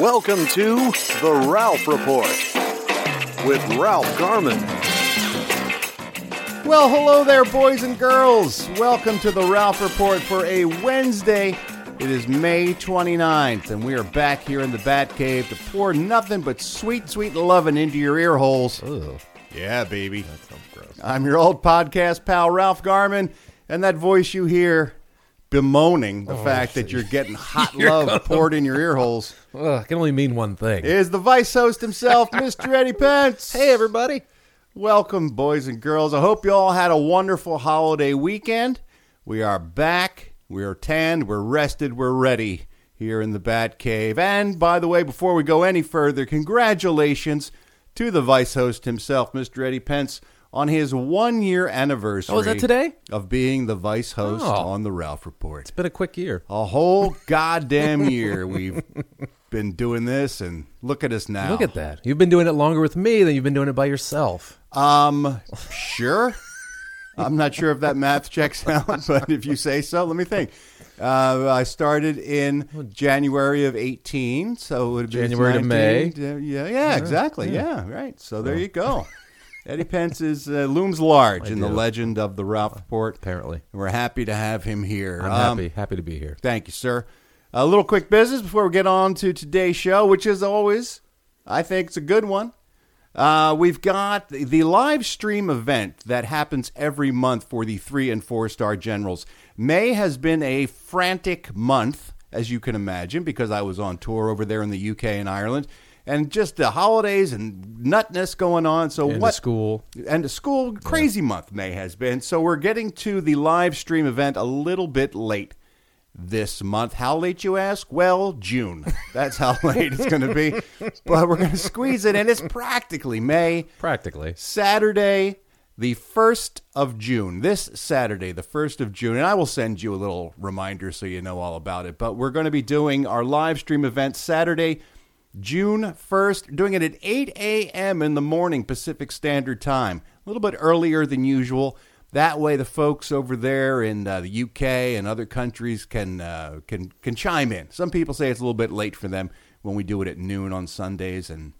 Welcome to The Ralph Report with Ralph Garman. Well, hello there, boys and girls. Welcome to the Ralph Report for a Wednesday. It is May 29th, and we are back here in the Batcave to pour nothing but sweet, sweet loving into your ear holes. Ugh, Yeah, baby. that sounds gross. I'm your old podcast pal, Ralph Garman, and that voice you hear bemoaning the oh, fact that you're getting hot love poured in your ear holes it can only mean one thing. is the vice host himself, Mr. Eddie Pence. hey, everybody. Welcome, boys and girls. I hope you all had a wonderful holiday weekend. We are back. We are tanned. We're rested. We're ready here in the Bat Cave. And by the way, before we go any further, congratulations to the vice host himself, Mr. Eddie Pence, on his one year anniversary. Oh, is that today? Of being the vice host Oh. on the Ralph Report. It's been a quick year. A whole goddamn year we've been doing this, and look at us now. Look at that. You've been doing it longer with me than you've been doing it by yourself. Um, sure. I'm not sure if that math checks out, but if you say so, let me think. Uh, I started in January of 18, so it would be January to May. Yeah, yeah, exactly. Yeah, right. So there you go. Eddie Pence is uh, looms large in the legend of the Ralph Report. Apparently, And we're happy to have him here. I'm Um, happy. Happy to be here. Thank you, sir. A little quick business before we get on to today's show, which is always, I think, it's a good one. Uh, we've got the, the live stream event that happens every month for the three and four star generals. May has been a frantic month, as you can imagine, because I was on tour over there in the UK and Ireland, and just the holidays and nutness going on. So And what? school. and the school crazy month May has been. So we're getting to the live stream event a little bit late this month. How late you ask? Well, June. That's how late it's going to be. But we're going to squeeze it in. It's practically May. Practically. Saturday, the 1st of June. This Saturday, the 1st of June. And I will send you a little reminder so you know all about it. But we're going to be doing our live stream event Saturday, June 1st, doing it at 8 a.m. in the morning Pacific Standard Time. A little bit earlier than usual. That way, the folks over there in uh, the UK and other countries can uh, can can chime in. Some people say it's a little bit late for them when we do it at noon on Sundays, and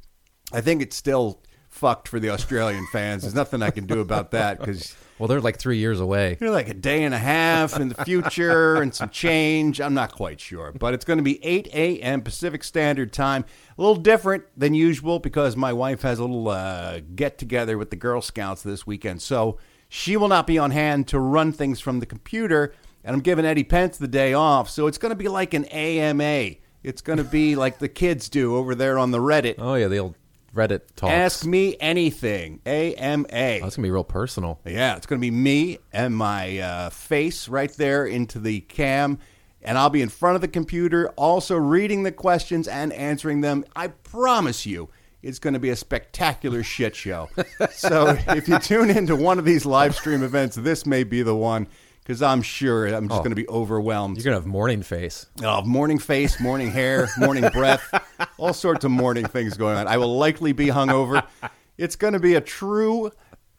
I think it's still fucked for the Australian fans. There's nothing I can do about that because Well, they're like three years away. you're like a day and a half in the future and some change. I'm not quite sure, but it's going to be 8 a.m. Pacific Standard Time. A little different than usual because my wife has a little uh, get together with the Girl Scouts this weekend, so she will not be on hand to run things from the computer. And I'm giving Eddie Pence the day off, so it's going to be like an AMA. It's going to be like the kids do over there on the Reddit. Oh yeah, the old Reddit talks. Ask me anything. AMA. Oh, that's gonna be real personal. Yeah, it's going to be me and my uh, face right there into the cam. And I'll be in front of the computer, also reading the questions and answering them. I promise you, it's going to be a spectacular shit show. so if you tune into one of these live stream events, this may be the one because I'm sure I'm just Oh. going to be overwhelmed. You're gonna have morning face. Oh, morning face, morning hair, morning breath, all sorts of morning things going on. I will likely be hungover. It's going to be a true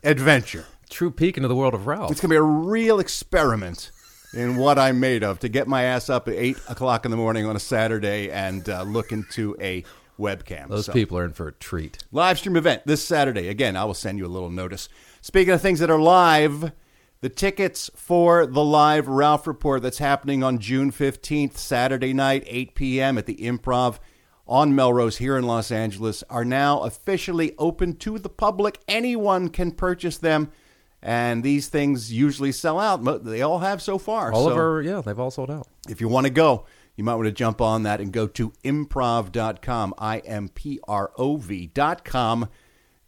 adventure. True peek into the world of Ralph. It's going to be a real experiment in what I'm made of to get my ass up at 8 o'clock in the morning on a Saturday and uh, look into a webcam. Those So, people are in for a treat. Live stream event this Saturday. Again, I will send you a little notice. Speaking of things that are live, the tickets for the live Ralph Report that's happening on June 15th, Saturday night, 8 p.m. at the Improv on Melrose here in Los Angeles are now officially open to the public. Anyone can purchase them, and these things usually sell out. They all have so far. All so of our yeah, they've all sold out. if you want to go, you might want to jump on that and go to improv.com, I M P R O V.com.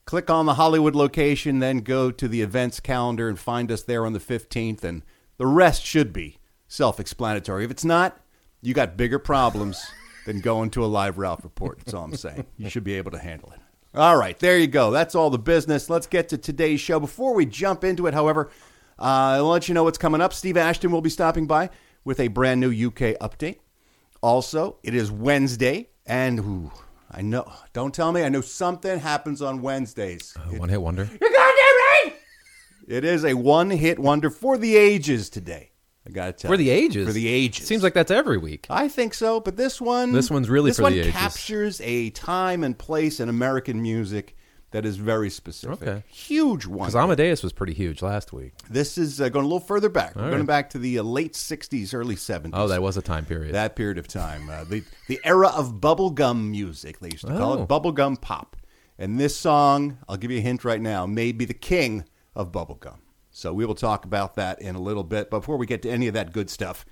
Click on the Hollywood location, then go to the events calendar and find us there on the 15th. And the rest should be self explanatory. If it's not, you got bigger problems than going to a live Ralph report. That's all I'm saying. You should be able to handle it. All right, there you go. That's all the business. Let's get to today's show. Before we jump into it, however, uh, I'll let you know what's coming up. Steve Ashton will be stopping by with a brand new UK update. Also, it is Wednesday, and ooh, I know, don't tell me, I know something happens on Wednesdays. One hit wonder. You're goddamn right! It is a one hit wonder for the ages today. I got to tell For the you. ages. For the ages. Seems like that's every week. I think so, but this one This one's really this for one the ages. captures a time and place in American music that is very specific. Okay. Huge one. Because Amadeus was pretty huge last week. This is uh, going a little further back. We're All going back to the uh, late '60s, early '70s. Oh, that was a time period. that period of time. Uh, the the era of bubblegum music. They used to call Oh. it bubblegum pop. And this song, I'll give you a hint right now, may be the king of bubblegum. So we will talk about that in a little bit. But before we get to any of that good stuff,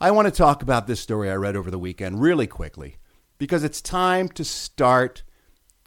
I want to talk about this story I read over the weekend really quickly because it's time to start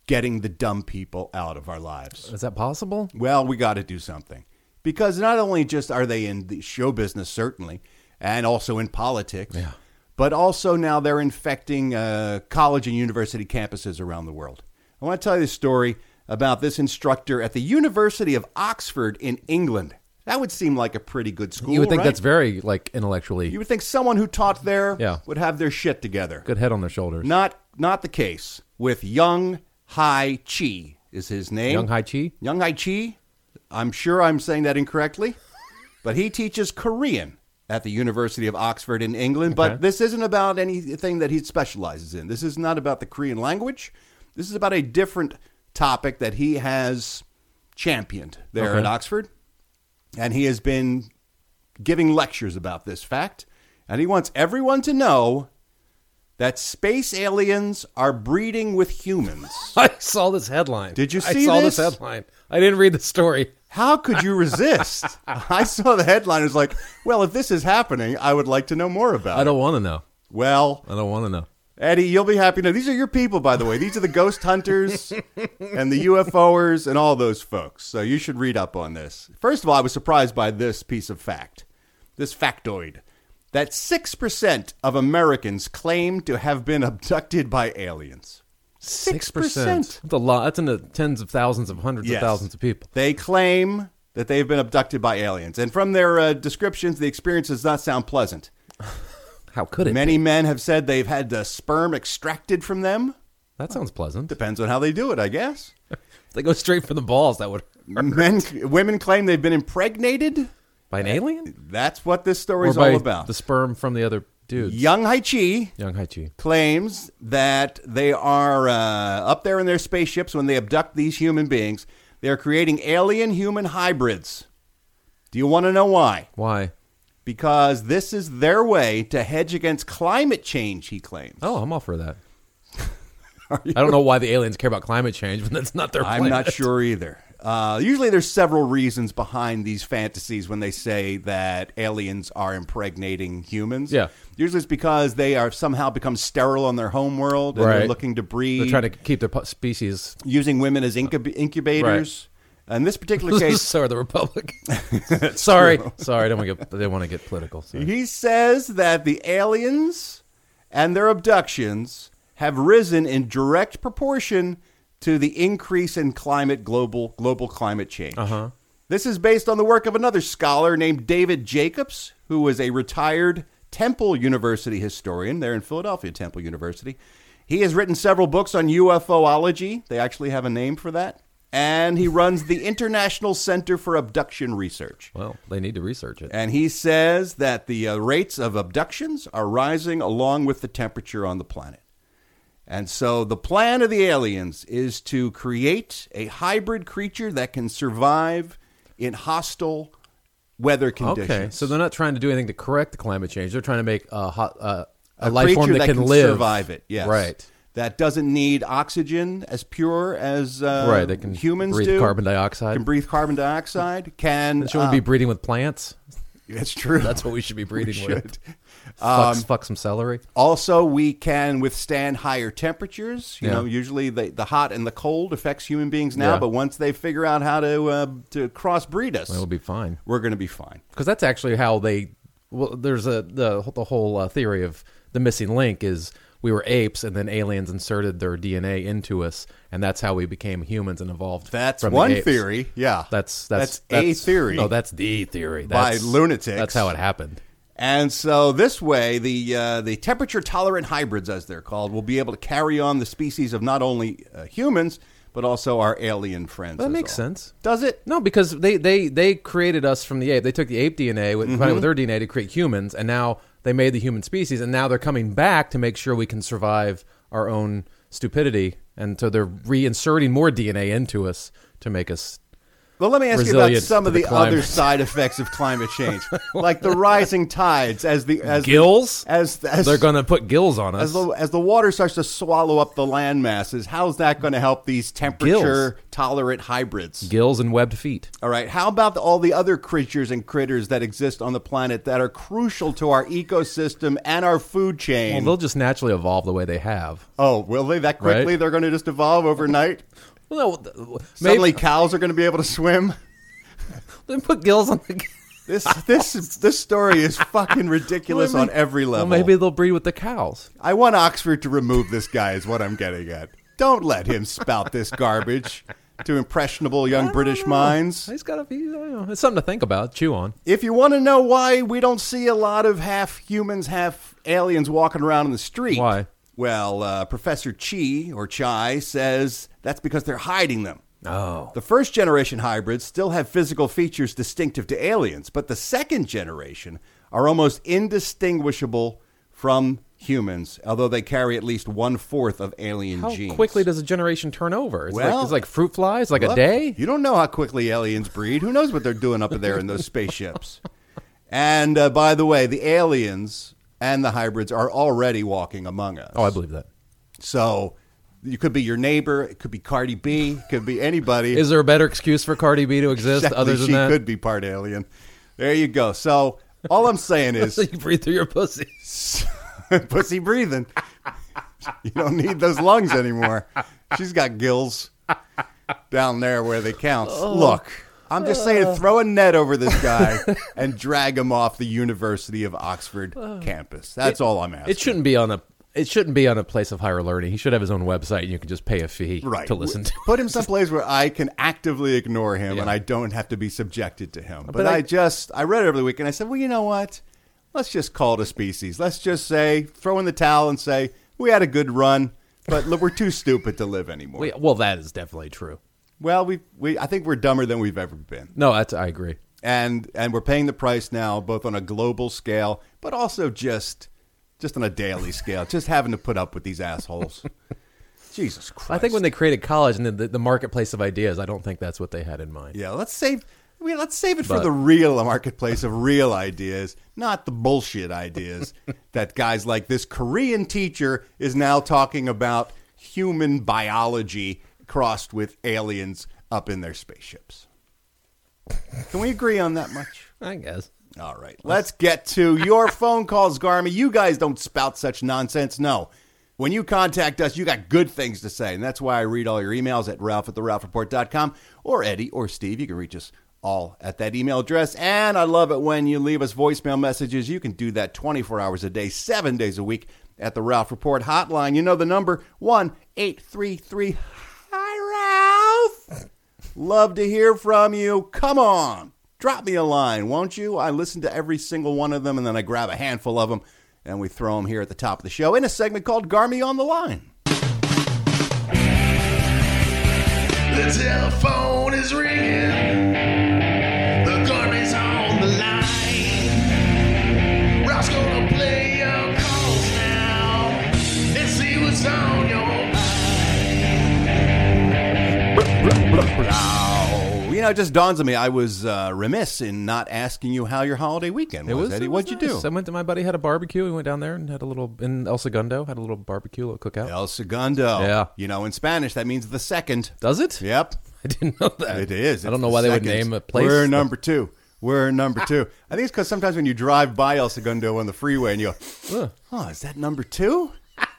getting the dumb people out of our lives. Is that possible? Well, we got to do something because not only just are they in the show business, certainly, and also in politics, Yeah. but also now they're infecting uh, college and university campuses around the world. I want to tell you the story about this instructor at the University of Oxford in England. That would seem like a pretty good school. you would think right? that's very like intellectually You would think someone who taught there Yeah. would have their shit together. good head on their shoulders. Not not the case with Young Hai Chi is his name. Young Hai Chi. Young Hai Chi. I'm sure I'm saying that incorrectly, but he teaches Korean at the University of Oxford in England. But this isn't about anything that he specializes in. This is not about the Korean language. This is about a different topic that he has championed there Okay. at Oxford. And he has been giving lectures about this fact. And he wants everyone to know that space aliens are breeding with humans. I saw this headline. Did you I see saw this? this headline. I didn't read the story. How could you resist? I saw the headline. It was like, well, if this is happening, I would like to know more about it. I it. don't want to know. Well, I don't want to know. Eddie, you'll be happy to know. These are your people, by the way. These are the ghost hunters and the UFOers and all those folks. So you should read up on this. First of all, I was surprised by this piece of fact, this factoid, that 6% of Americans claim to have been abducted by aliens. 6%. That's a lot. That's in the tens of thousands of hundreds Yes. of thousands of people. They claim that they've been abducted by aliens. And from their uh, descriptions, the experience does not sound pleasant. How could it? Many men have said they've had the sperm extracted from them. That sounds pleasant. Depends on how they do it, I guess. If they go straight for the balls, that would Men, women claim they've been impregnated. By an alien That's what this story or is all about. the sperm from the other dudes. Young Hai Chi Young Hai Chi. claims that they are uh, up there in their spaceships when they abduct these human beings. They're creating alien human hybrids. Do you want to know why? Why? Because this is their way to hedge against climate change, he claims. Oh, I'm all for that. I don't know why the aliens care about climate change, but that's not their. I'm planet. not sure either. Uh, usually, there's several reasons behind these fantasies when they say that aliens are impregnating humans. Yeah. Usually, it's because they are somehow become sterile on their home world and they're Right. looking to breed, They're trying to keep their pu- species. using women as incub- incubators. In this particular case, so are the Republic. sorry, sorry. I don't want to get. Didn't want to get political. Sorry. he says that the aliens and their abductions have risen in direct proportion to the increase in climate global global climate change. Uh-huh. This is based on the work of another scholar named David Jacobs, who was a retired Temple University historian there in Philadelphia, Temple University. He has written several books on UFOlogy. They actually have a name for that. And he runs the International Center for Abduction Research. Well, they need to research it. And he says that the uh, rates of abductions are rising along with the temperature on the planet. And so the plan of the aliens is to create a hybrid creature that can survive in hostile weather conditions. Okay, so they're not trying to do anything to correct the climate change. They're trying to make a hot uh, a, a life form creature that, can, live survive it. Yes, right, That doesn't need oxygen as pure as uh, right. They can humans breathe do. carbon dioxide. Can breathe carbon dioxide. Can Shouldn't uh, we be breeding with plants? That's true. That's what we should be breeding We with. Should. Fuck, fuck some celery. Also, we can withstand higher temperatures. You Yeah. know, usually the, the hot and the cold affects human beings now, Yeah. but once they figure out how to uh, to crossbreed us, It'll be fine. we're going to be fine. because that's actually how they well there's a the the whole uh, theory of the missing link is we were apes, and then aliens inserted their DNA into us, and that's how we became humans and evolved. That's from the one apes. theory. Yeah, That's that's, That's a theory. No, that's the theory By That's- lunatics. That's how it happened. And so this way, the uh, the temperature tolerant hybrids, as they're called, will be able to carry on the species of not only uh, humans but also our alien friends. That makes well. sense. Does it? No, because they, they, they created us from the ape. They took the ape DNA with, combined with their DNA to create humans, and now they made the human species, and now they're coming back to make sure we can survive our own stupidity, and so they're reinserting more DNA into us to make us. Well, let me ask you about some of the the, other side effects of climate change, like the rising tides as the as the- Gills? as as They're going to put gills on us. as the as the water starts to swallow up the land masses. How's that going to help these temperature tolerant hybrids? gills and webbed feet. All right. How about all the other creatures and critters that exist on the planet that are crucial to our ecosystem and our food Well, chain? they'll just naturally evolve the way they have. oh, will they that quickly? Right. They're going to just evolve overnight. Well, no, maybe Suddenly, cows are going to be able to swim. Then put gills on the. This this this story is fucking ridiculous Well, on every Well, level. maybe they'll breed with the cows. I want Oxford to remove this guy. Is what I'm getting at. Don't let him spout this garbage to impressionable young British minds. He's got to be. It's something to think about, chew on. If you want to know why we don't see a lot of half humans, half aliens walking around in the street, Why? Well, uh, Professor Chi or Chai says that's because they're hiding them. Oh, The first generation hybrids still have physical features distinctive to aliens, but the second generation are almost indistinguishable from humans, although they carry at least one fourth of alien how genes. How quickly does a generation turn over? It's Well, like it's like fruit flies, like a day. You don't know how quickly aliens breed. Who knows what they're doing up there in those spaceships? And uh, by the way, the aliens and the hybrids are already walking among us. Oh, I believe that. So you could be your neighbor. It could be Cardi B. It could be anybody. Is there a better excuse for Cardi B to exist Exactly, other than she that? could be part alien. There you go. So all I'm saying is So you breathe through your pussy. pussy breathing. You don't need those lungs anymore. She's got gills down there where they count. Oh. Look, I'm just saying, throw a net over this guy and drag him off the University of Oxford campus. That's all I'm asking. It shouldn't be on a. It shouldn't be on a place of higher learning. He should have his own website, and you can just pay a fee right to listen to. Put him someplace where I can actively ignore him and I don't have to be subjected to him. But, I, I- just I read it over the weekend. I said, well, you know what? Let's just call it a species. Let's just say throw in the towel and say we had a good run, but look, we're too stupid to live anymore. Well, well, that is definitely true. Well, we we I think we're dumber than we've ever been, No, that's I agree. and and we're paying the price now, both on a global scale, but also just just on a daily scale, just having to put up with these assholes. Jesus Christ! I think when they created college and the, the, the marketplace of ideas, I don't think that's what they had in mind. yeah, let's save. I mean, let's save it for the real marketplace of real ideas, not the bullshit ideas that guys like this Korean teacher is now talking about human biology crossed with aliens up in their spaceships. Can we agree on that much? I guess. All right. Let's get to your phone calls, Garmy. You guys don't spout such nonsense. No. When you contact us, you got good things to say. And that's why I read all your emails at ralph at the ralphreport.com or Eddie or Steve. You can reach us all at that email address. And I love it when you leave us voicemail messages. You can do that 24 hours a day, seven days a week at the Ralph Report hotline. You know the number 1 833 Hi, Ralph. Love to hear from you. Come on. Drop me a line, won't you? I listen to every single one of them and then I grab a handful of them and we throw them here at the top of the show in a segment called Garmy on the Line. The telephone is ringing. The garbage on the line. Gonna play your calls now and see what's on your mind. You know, it just dawns on me I was uh, remiss in not asking you how your holiday weekend was, Eddie. it What'd you nice. do? I went to my buddy had a barbecue. We went down there and had a little in El Segundo. Had a little barbecue, a little cookout. El Segundo. Yeah. You know, in Spanish, that means the second. Does it? Yep. I didn't know that. It is. I don't know why they would name a place. We're number two. We're number two. I think it's because sometimes when you drive by El Segundo on the freeway and you go, oh, is that number two?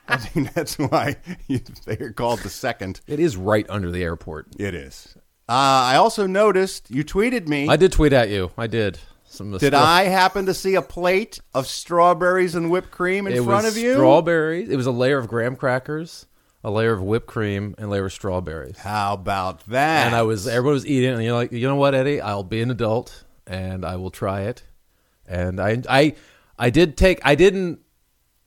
I think that's why you, they're called the second. It is right under the airport. It is. Uh, I also noticed you tweeted me. I did tweet at you. I did. Some Did straw- I happen to see a plate of strawberries and whipped cream in it front of you? Strawberries. It was a layer of graham crackers, a layer of whipped cream, and a layer of strawberries. How about that? And I was everyone was eating, and you're like, you know what, Eddie? I'll be an adult, and I will try it. And I, I, I did take. I didn't.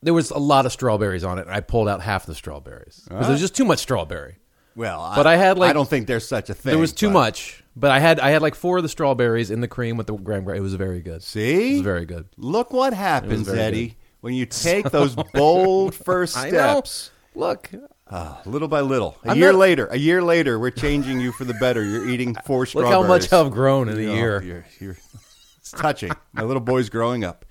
There was a lot of strawberries on it, and I pulled out half the strawberries because there was just too much strawberry. Well, But I had, like- I don't think there's such a thing. There was too but- much, but I had I had like four of the strawberries in the cream with the graham cracker. It was very good. See, it was very good. Look what happens, Eddie, good. when you take those bold first steps. Look, Little by little. A I'm year not- later, a year later, we're changing you for the better. You're eating four look strawberries. how much I've grown in a Oh, year. You're, you're, it's touching. My little boy's growing up.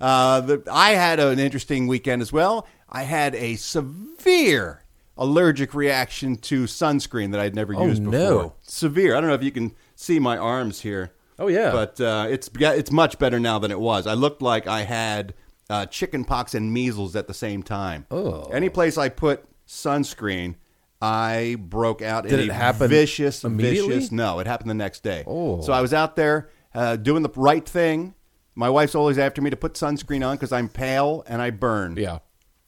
Uh, the, I had an interesting weekend as well. I had a severe allergic reaction to sunscreen that I'd never Oh, used before. no. Severe. I don't know if you can see my arms here. Oh, yeah. but uh, it's yeah, it's much better now than it was. I looked like I had uh, chicken pox and measles at the same time. Oh. Any place I put sunscreen, I broke out Did in it a happen vicious, vicious. No, it happened the next day. Oh. So I was out there uh, doing the right thing. My wife's always after me to put sunscreen on because I'm pale and I burn. Yeah,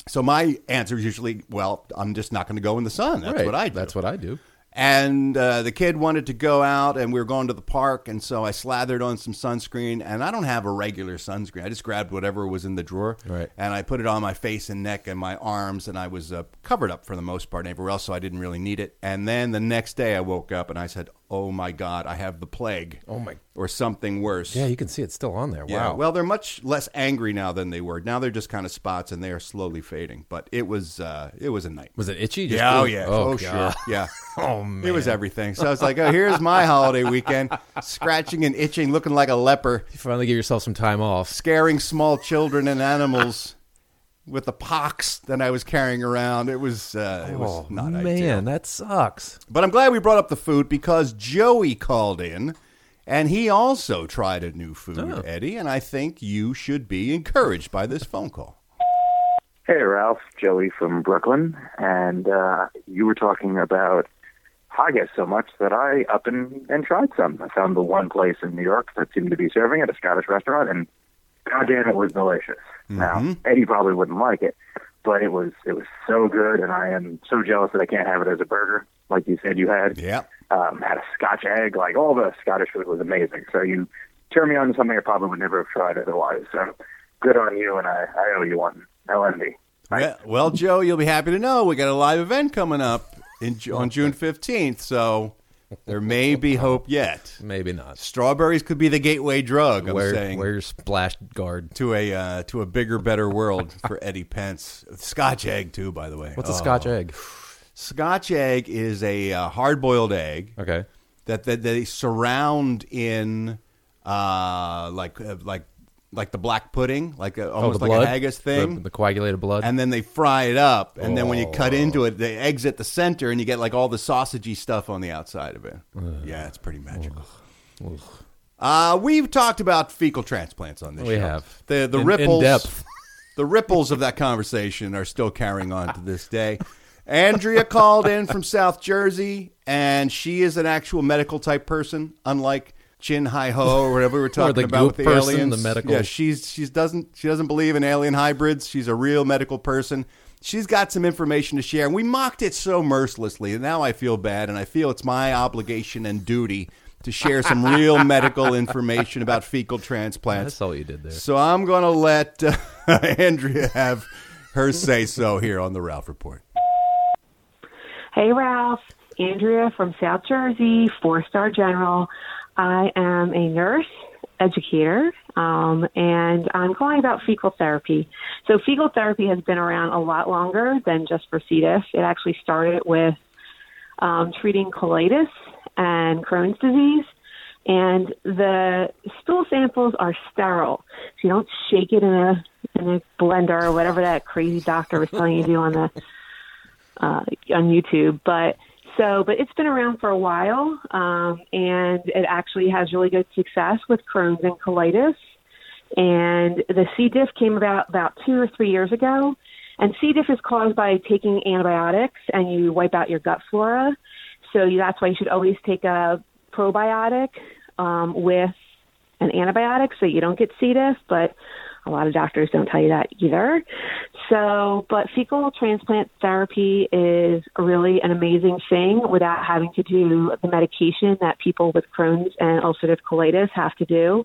So my answer is usually, well, I'm just not going to go in the sun. That's right. what I do. That's what I do. And uh, the kid wanted to go out, and we were going to the park, and so I slathered on some sunscreen. And I don't have a regular sunscreen; I just grabbed whatever was in the drawer, Right. and I put it on my face and neck and my arms, and I was uh, covered up for the most part, and everywhere else, so I didn't really need it. And then the next day, I woke up and I said, "Oh my God, I have the plague, Oh, my- or something worse." Yeah, you can see it's still on there. Yeah, Wow. Well, they're much less angry now than they were. Now they're just kind of spots, and they are slowly fading. But it was uh, it was a night. was it itchy? Just Yeah, oh yeah, Oh, oh, sure, yeah. Oh man, It was everything. So I was like, oh, here's my holiday weekend, scratching and itching, looking like a leper, You finally give yourself some time off. scaring small children and animals with the pox that I was carrying around. It was uh, it was oh not man, ideal. that sucks. But I'm glad we brought up the food because Joey called in. And he also tried a new food, Oh. Eddie, and I think you should be encouraged by this phone call. Hey, Ralph, Joey from Brooklyn, and uh, you were talking about haggis so much that I up and, and tried some. I found the one place in New York that seemed to be serving it, a Scottish restaurant, and goddamn, it was delicious. Now, Eddie probably wouldn't like it, but it was it was so good, and I am so jealous that I can't have it as a burger, like you said you had. Yeah. Um, had a Scotch egg, like all the Scottish food was amazing. So you turned me on to something I probably would never have tried otherwise. So good on you, and I, I owe you one. No envy. Yeah, well, Joe, you'll be happy to know we got a live event coming up in, on June 15th, so there may be hope yet. Maybe not. Strawberries could be the gateway drug. I'm saying your splash guard. to a uh, to a bigger, better world for Eddie Pence. Scotch egg too, by the way. What's a Oh. Scotch egg? Scotch egg is a uh, hard boiled egg Okay. that, that they surround in uh, like uh, like like the black pudding, like a, Oh, almost the like blood, a haggis thing. the, the coagulated blood. and then they fry it up, and then when you cut Oh. into it, they exit the center, and you get like all the sausagey stuff on the outside of it. yeah, it's pretty magical. Uh, we've talked about fecal transplants on this We show. have. the the In- in ripples, depth. the ripples of that conversation are still carrying on to this day. Andrea called in from South Jersey, and she is an actual medical type person, unlike Chin Hi Ho or whatever we were talking the about with the goop person, aliens. the medical- Yeah, she's she's doesn't she doesn't believe in alien hybrids. She's a real medical person. She's got some information to share, and we mocked it so mercilessly. And now I feel bad, and I feel it's my obligation and duty to share some real medical information about fecal transplants. That's all you did there. So I'm going to let uh, Andrea have her say so here on the Ralph Report. Hey, Ralph. Andrea from South Jersey, four star general. I am a nurse educator, um, and I'm calling about fecal therapy. So, fecal therapy has been around a lot longer than just for C. diff. It actually started with um, treating colitis and Crohn's disease. And the stool samples are sterile, so you don't shake it in a in a blender or whatever that crazy doctor was telling you to do on the uh, on YouTube. But so, but it's been around for a while, um, and it actually has really good success with Crohn's and colitis. And the C. diff came about about two or three years ago. And C. diff is caused by taking antibiotics, and you wipe out your gut flora. So that's why you should always take a probiotic um, with an antibiotic so you don't get C. diff, but a lot of doctors don't tell you that either. So, but fecal transplant therapy is really an amazing thing without having to do the medication that people with Crohn's and ulcerative colitis have to do.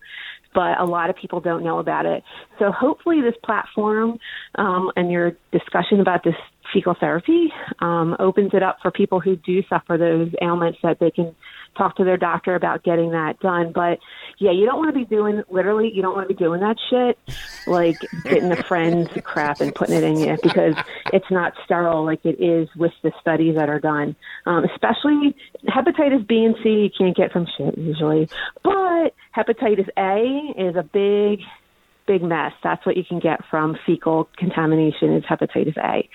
But a lot of people don't know about it. So hopefully this platform um, and your discussion about this fecal therapy um, opens it up for people who do suffer those ailments that they can talk to their doctor about getting that done. But yeah, you don't want to be doing literally, you don't want to be doing that shit, like getting a friend's crap and putting it in you because it's not sterile like it is with the studies that are done. Um, especially hepatitis B and C, you can't get from shit usually, but hepatitis A is a big big mess. That's what you can get from fecal contamination is hepatitis A.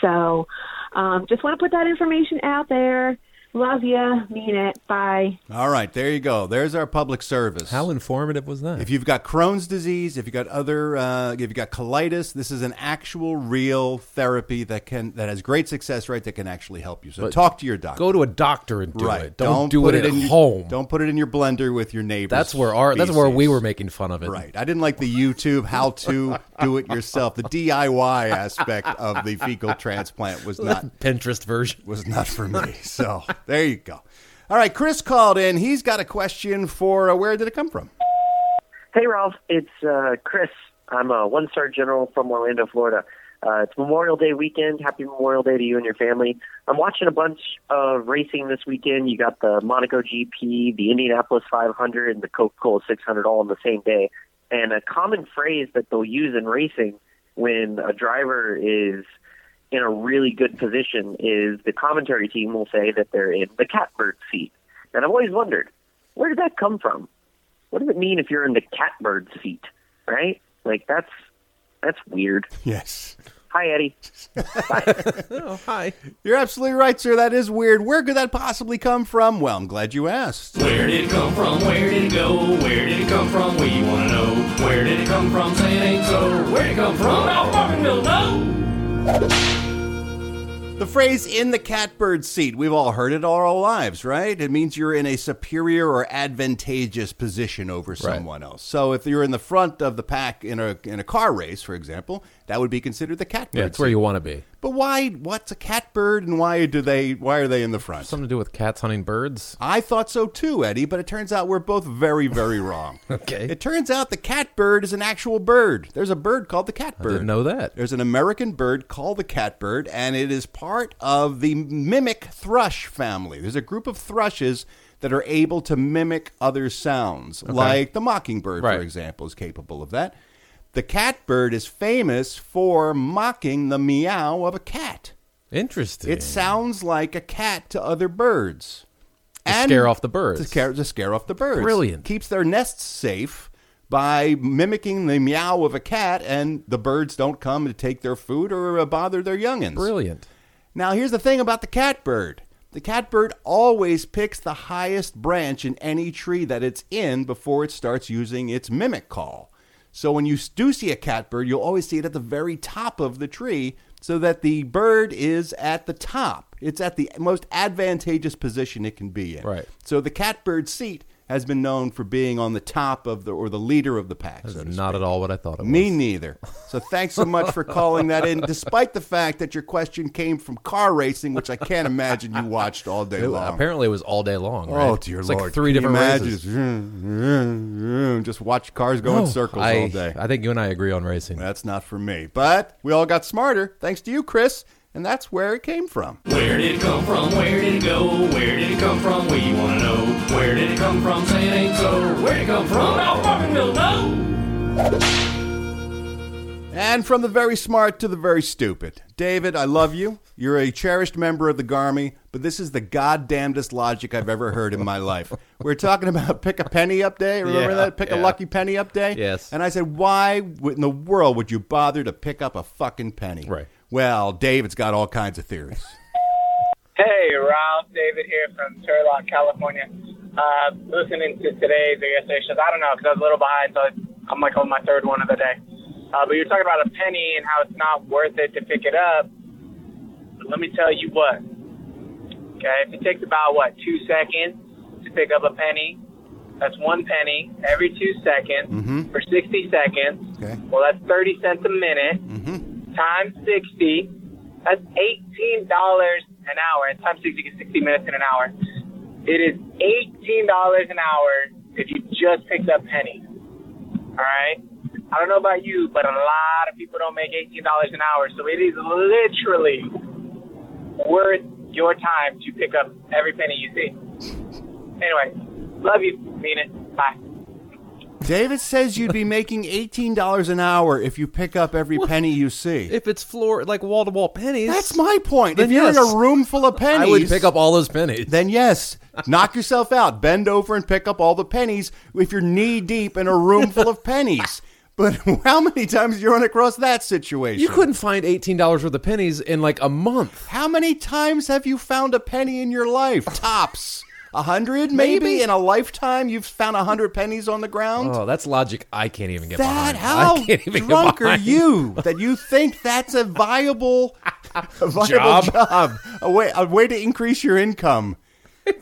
So, um, just want to put that information out there. Love you. Mean it. Bye. All right, there you go. There's our public service. How informative was that? If you've got Crohn's disease, if you've got other, uh, if you've got colitis, this is an actual, real therapy that can that has great success rate that can actually help you. So But talk to your doctor. Go to a doctor and do right. it. Don't, do put it, at in your- home. Don't put it in your blender with your neighbors. That's where our. That's where we were making fun of it. Right. I didn't like the YouTube how to do it yourself. The DIY aspect of the fecal transplant was not Pinterest version. was not for me. So there you go. All right, Chris called in. He's got a question for uh, where did it come from? Hey, Ralph. It's uh, Chris. I'm a one star general from Orlando, Florida. Uh, it's Memorial Day weekend. Happy Memorial Day to you and your family. I'm watching a bunch of racing this weekend. You got the Monaco GP, the Indianapolis 500, and the Coca Cola 600 all on the same day. And a common phrase that they'll use in racing when a driver is in a really good position is the commentary team will say that they're in the catbird seat. And I've always wondered, where did that come from? What does it mean if you're in the catbird seat, right? Like that's that's weird. Yes. Hi, Eddie. Oh, hi. You're absolutely right, sir. That is weird. Where could that possibly come from? Well, I'm glad you asked. Where did it come from? Where did it go? Where did it come from? We want to know. Where did it come from? Say it ain't so. Where did it come from? Now fucking will know. The phrase in the catbird seat, we've all heard it all our lives, right? It means you're in a superior or advantageous position over someone else. So if you're in the front of the pack in a in a car race, for example, that would be considered the catbird Yeah, it's where you want to be. But why what's a catbird and why do they why are they in the front? Something to do with cats hunting birds. I thought so too, Eddie, but it turns out we're both very, very wrong. Okay. It turns out the catbird is an actual bird. There's a bird called the catbird. Didn't know that. There's an American bird called the catbird, and it is part of the mimic thrush family. There's a group of thrushes that are able to mimic other sounds, like the mockingbird, Right. for example, is capable of that. The catbird is famous for mocking the meow of a cat. Interesting. It sounds like a cat to other birds. To scare off the birds. To scare, to scare off the birds. Brilliant. Keeps their nests safe by mimicking the meow of a cat, and the birds don't come to take their food or uh, bother their youngins. brilliant. Now, here's the thing about the catbird. The catbird always picks the highest branch in any tree that it's in before it starts using its mimic call. So when you do see a catbird, you'll always see it at the very top of the tree so that the bird is at the top. It's at the most advantageous position it can be in. Right. So the catbird seat has been known for being on the top of the or the leader of the pack. so Not at all what I thought it was. me neither. So thanks so much for calling that in, despite the fact that your question came from car racing, which I can't imagine you watched all day It- long. apparently, it was all day long. Oh dear it's lord! Like three Can different imagine? races. Just watch cars go in circles I, all day. I think you and I agree on racing. That's not for me. But we all got smarter thanks to you, Chris, and that's where it came from. Where did it come from? Where did it go? Where did it come from? We want to know. Where did it come from? Say it ain't so. Where did it come from? Now fucking will know. And from the very smart to the very stupid. David, I love you. You're a cherished member of the Garmy, but this is the goddamnedest logic I've ever heard in my life. We're talking about pick a penny up day. Remember Yeah, that? Pick a lucky penny up day? Yes. And I said, why in the world would you bother to pick up a fucking penny? Right. Well, David's got all kinds of theories. Hey, Ralph, David here from Turlock, California. Uh, listening to today's or yesterday's shows, I don't know, because I was a little behind, so I'm like on my third one of the day. Uh, but you're talking about a penny and how it's not worth it to pick it up. But let me tell you what. Okay, if it takes about, what, two seconds to pick up a penny, That's one penny every two seconds Mhm. for 60 seconds. Okay. Well, that's 30 cents a minute Mm-hmm. times 60. That's $18 an hour. And times 60 is 60 minutes in an hour. It is $18 an hour if you just picked up pennies. All right? I don't know about you, but a lot of people don't make $18 an hour. So it is literally worth your time to pick up every penny you see. Anyway, love you. Mean it. Bye. David says you'd be making eighteen dollars an hour if you pick up every penny you see. If it's floor like wall to wall pennies, That's my point. Then if you're in a room full of pennies, I would pick up all those pennies. Then yes, knock yourself out. Bend over and pick up all the pennies if you're knee deep in a room full of pennies. But how many times you run across that situation? You couldn't find eighteen dollars worth of pennies in like a month. How many times have you found a penny in your life? Tops. A hundred, maybe? Maybe. In a lifetime, you've found a hundred pennies on the ground? Oh, that's logic I can't even get that behind. how I can't even drunk get are behind. you that you think that's a viable, a viable Job. job, a way a way to increase your income?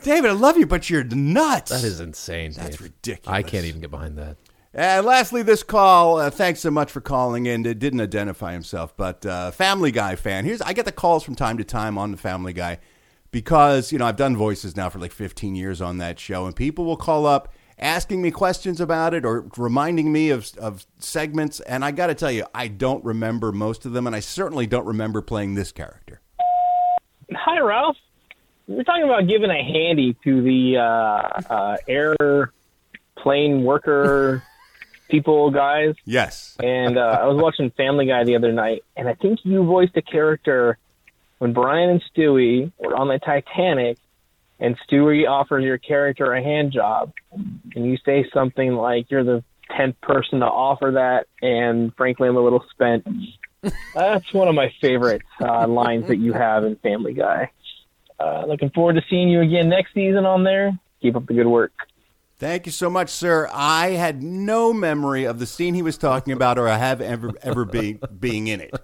David, I love you, but you're nuts. That is insane. That's Dave. ridiculous. I can't even get behind that. And lastly, this call. Uh, thanks so much for calling in. It didn't identify himself, but uh, Family Guy fan. Here's I get the calls from time to time on the Family Guy because you know I've done voices now for like 15 years on that show, and people will call up asking me questions about it or reminding me of of segments. And I got to tell you, I don't remember most of them, and I certainly don't remember playing this character. Hi, Ralph. We're talking about giving a handy to the uh, uh, airplane worker people guys. Yes. And uh, I was watching Family Guy the other night, and I think you voiced a character when Brian and Stewie were on the Titanic, and Stewie offers your character a hand job, and you say something like, "You're the tenth person to offer that," and frankly, I'm a little spent. That's one of my favorite uh, lines that you have in Family Guy. Uh, looking forward to seeing you again next season on there. Keep up the good work. Thank you so much, sir. I had no memory of the scene he was talking about, or I have ever ever being being in it.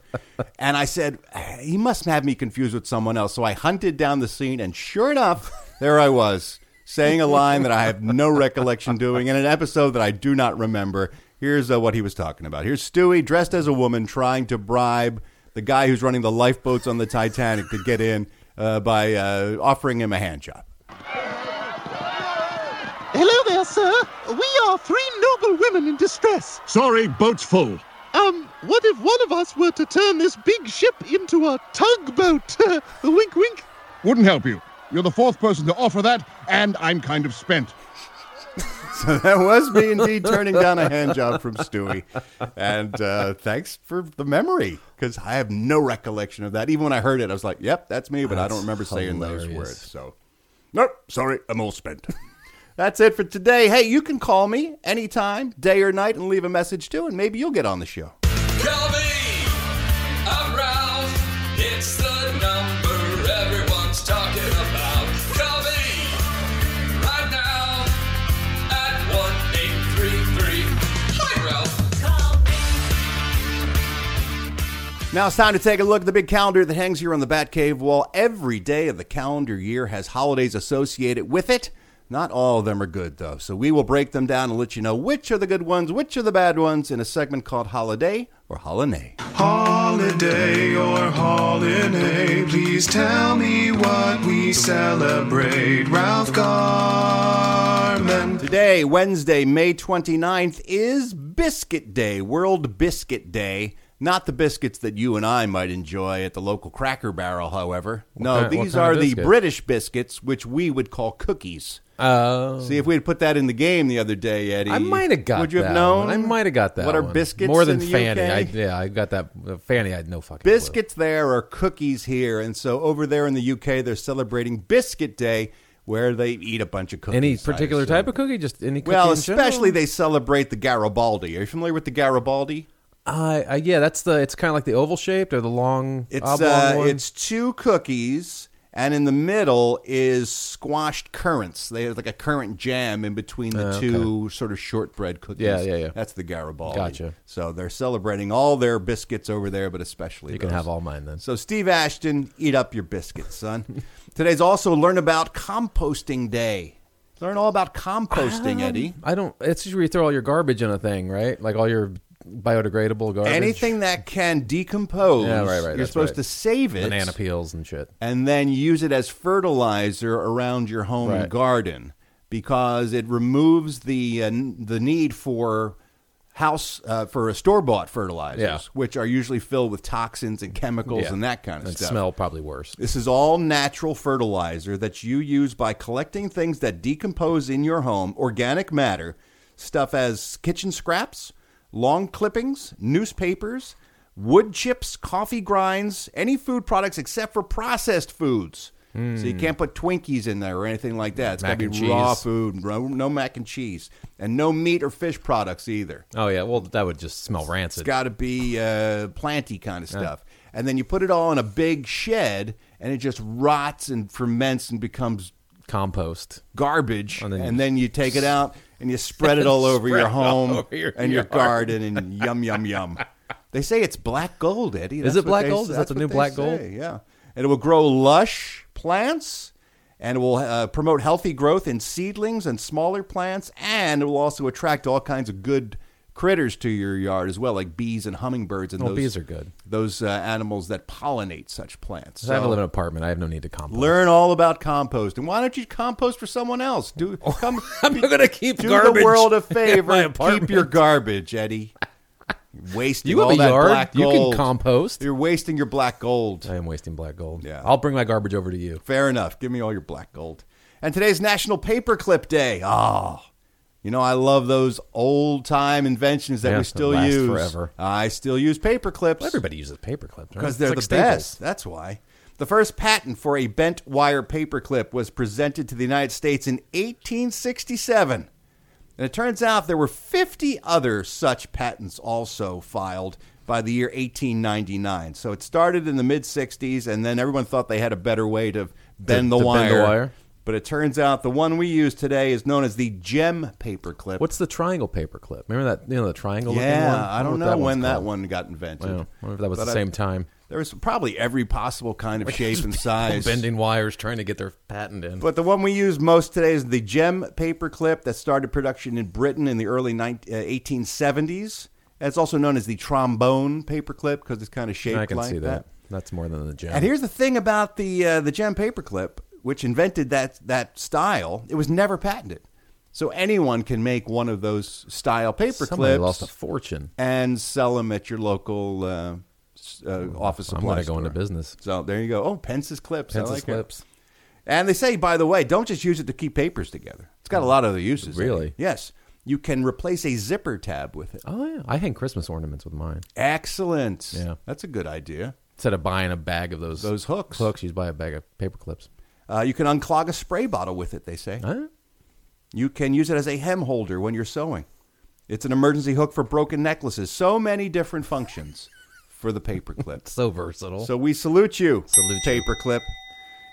And I said he must have me confused with someone else. So I hunted down the scene, and sure enough, there I was saying a line that I have no recollection doing in an episode that I do not remember. Here's uh, what he was talking about. Here's Stewie dressed as a woman trying to bribe the guy who's running the lifeboats on the Titanic to get in uh, by uh, offering him a hand job. Hello there, sir. We are three noble women in distress. Sorry, boat's full. Um, what if one of us were to turn this big ship into a tugboat? wink, wink. Wouldn't help you. You're the fourth person to offer that, and I'm kind of spent. So that was me indeed turning down a hand job from Stewie. And uh, thanks for the memory because I have no recollection of that. Even when I heard it, I was like, yep, that's me, but I don't That's remember saying those words. So, nope, sorry, I'm all spent. That's it for today. Hey, you can call me anytime, day or night, and leave a message too, and maybe you'll get on the show. Call me. I'm Ralph. It's the number everyone's talking about. Call me right now at one eight three three. Hi, Ralph. Now it's time to take a look at the big calendar that hangs here on the Batcave wall. Every day of the calendar year has holidays associated with it. Not all of them are good, though. So we will break them down and let you know which are the good ones, which are the bad ones in a segment called Holiday or Holiday. Holiday or holiday, please tell me what we celebrate. Ralph Garman. Today, Wednesday, May 29th, is Biscuit Day, World Biscuit Day. Not the biscuits that you and I might enjoy at the local cracker barrel, however. No, kind- these are the? British biscuits, which we would call cookies. Oh. See, if we had put that in the game the other day, Eddie, I might have got. Would you have that known? one. I might have got that. What are one. biscuits More than in the Fanny. UK? I, yeah, I got that. uh, Fanny, I had no fucking. clue. Biscuits there are cookies here, and so over there in the UK, they're celebrating Biscuit Day, where they eat a bunch of cookies. Any I particular assume. type of cookie? Just any. Cookie Well, in especially they celebrate the Garibaldi. Are you familiar with the Garibaldi? Uh, uh, yeah, that's the. It's kind of like the oval shaped or the long. It's oblong uh, one. it's two cookies, and in the middle is squashed currants. They have like a currant jam in between the Uh, two sort of shortbread cookies. Yeah, yeah, yeah. That's the Garibaldi. Gotcha. So they're celebrating all their biscuits over there, but especially You can have all mine then. So Steve Ashton, eat up your biscuits, son. Today's also learn about composting day. Learn all about composting, Eddie. I don't. It's just where you throw all your garbage in a thing, right? Like all your biodegradable garbage. Anything that can decompose, Yeah, right, right. you're that's supposed right. to save it. Banana peels and shit. and then use it as fertilizer around your home and garden because it removes the uh, n- the need for house uh, for a store bought fertilizers, Yeah. which are usually filled with toxins and chemicals Yeah. and that kind of And stuff. smell probably worse. This is all natural fertilizer that you use by collecting things that decompose in your home, organic matter, stuff as kitchen scraps, lawn clippings, newspapers, wood chips, coffee grinds, any food products except for processed foods. So you Mm. can't put Twinkies in there or anything like that. It's got to and be raw food, no, mac and cheese, and no meat or fish products either. Oh yeah, well that would just smell rancid. It's got to be uh, planty kind of stuff. And then you put it all in a big shed, and it just rots and ferments and becomes compost garbage. And And then then, you- you take it out and you spread it all over your home over your and your garden, and yum yum yum. They say it's black gold, Eddie. Is it black they- gold? Is that the new black gold? say, Yeah, and it will grow lush plants. And it will uh, promote healthy growth in seedlings and smaller plants, and it will also attract all kinds of good critters to your yard as well, like bees and hummingbirds. And Well, those, bees are good. Those uh, animals that pollinate such plants. I have So- to live in an apartment. I have no need to compost. Learn all about compost, and Why don't you compost for someone else? Do come. I'm gonna keep do garbage the world a favor. keep your garbage, Eddie. You're wasting You have all a that yard. black You can compost. You're wasting your black gold. I am wasting black gold. Yeah. I'll bring my garbage over to you. Fair enough. Give me all your black gold. And today's National Paperclip Day. Oh, you know I love those old time inventions that Yeah, we that still last use. forever. I still use paper clips. Everybody uses paper clips right? because they're like the Staples. best. That's why. The first patent for a bent wire paperclip was presented to the United States in 1867. And it turns out there were 50 other such patents also filed by the year 1899. So it started in the mid 60s, and then everyone thought they had a better way to bend, the, to wire. bend the wire? But it turns out the one we use today is known as the gem paperclip. What's the triangle paperclip? Remember that? You know the triangle. looking Yeah, one? I don't know what when that called. one got invented. Wow. wonder if that was But the I- same time. There was probably every possible kind of shape and size. bending wires, trying to get their patent in. But the one we use most today is the gem paperclip that started production in Britain in the early 19, uh, 1870s. And it's also known as the trombone paperclip because it's kind of shaped I can like see that. That's more than the gem. And here's the thing about the uh, the gem paperclip, which invented that that style. It was never patented, so anyone can make one of those style paper Somebody clips. lost a fortune. and sell them at your local uh, uh, office I'm supply gonna go into business. So there you go. Oh, Pence's clips. I Pence's like it. clips. And they say, by the way, don't just use it to keep papers together. It's got a lot of other uses. Really? Yes. You can replace a zipper tab with it. Oh yeah, I hang Christmas ornaments with mine. Excellent. Yeah. That's a good idea. Instead of buying a bag of those Those hooks. hooks, you just buy a bag of paper clips. Uh, you can unclog a spray bottle with it, they say. Huh? You can use it as a hem holder when you're sewing. It's an emergency hook for broken necklaces. So many different functions for the paperclip. So versatile. So we salute you, Salute paperclip.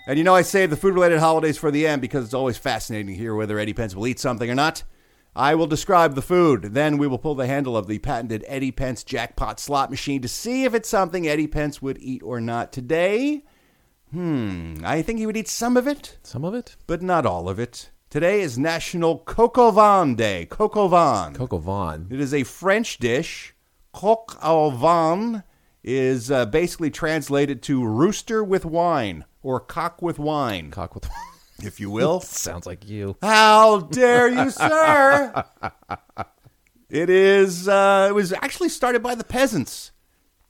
And you know, I save the food related holidays for the end because it's always fascinating to hear whether Eddie Pence will eat something or not. I will describe the food. Then we will pull the handle of the patented Eddie Pence jackpot slot machine to see if it's something Eddie Pence would eat or not. Today, hmm, I think he would eat some of it, Some of it. but not all of it. Today is National Coq Van Day. Coq Van. Coco Vaughn. It is a French dish. Coq au vin is uh, basically translated to rooster with wine or cock with wine, Cock with. Wine if you will. Sounds like you. How dare you, sir? it is. Uh, it was actually started by the peasants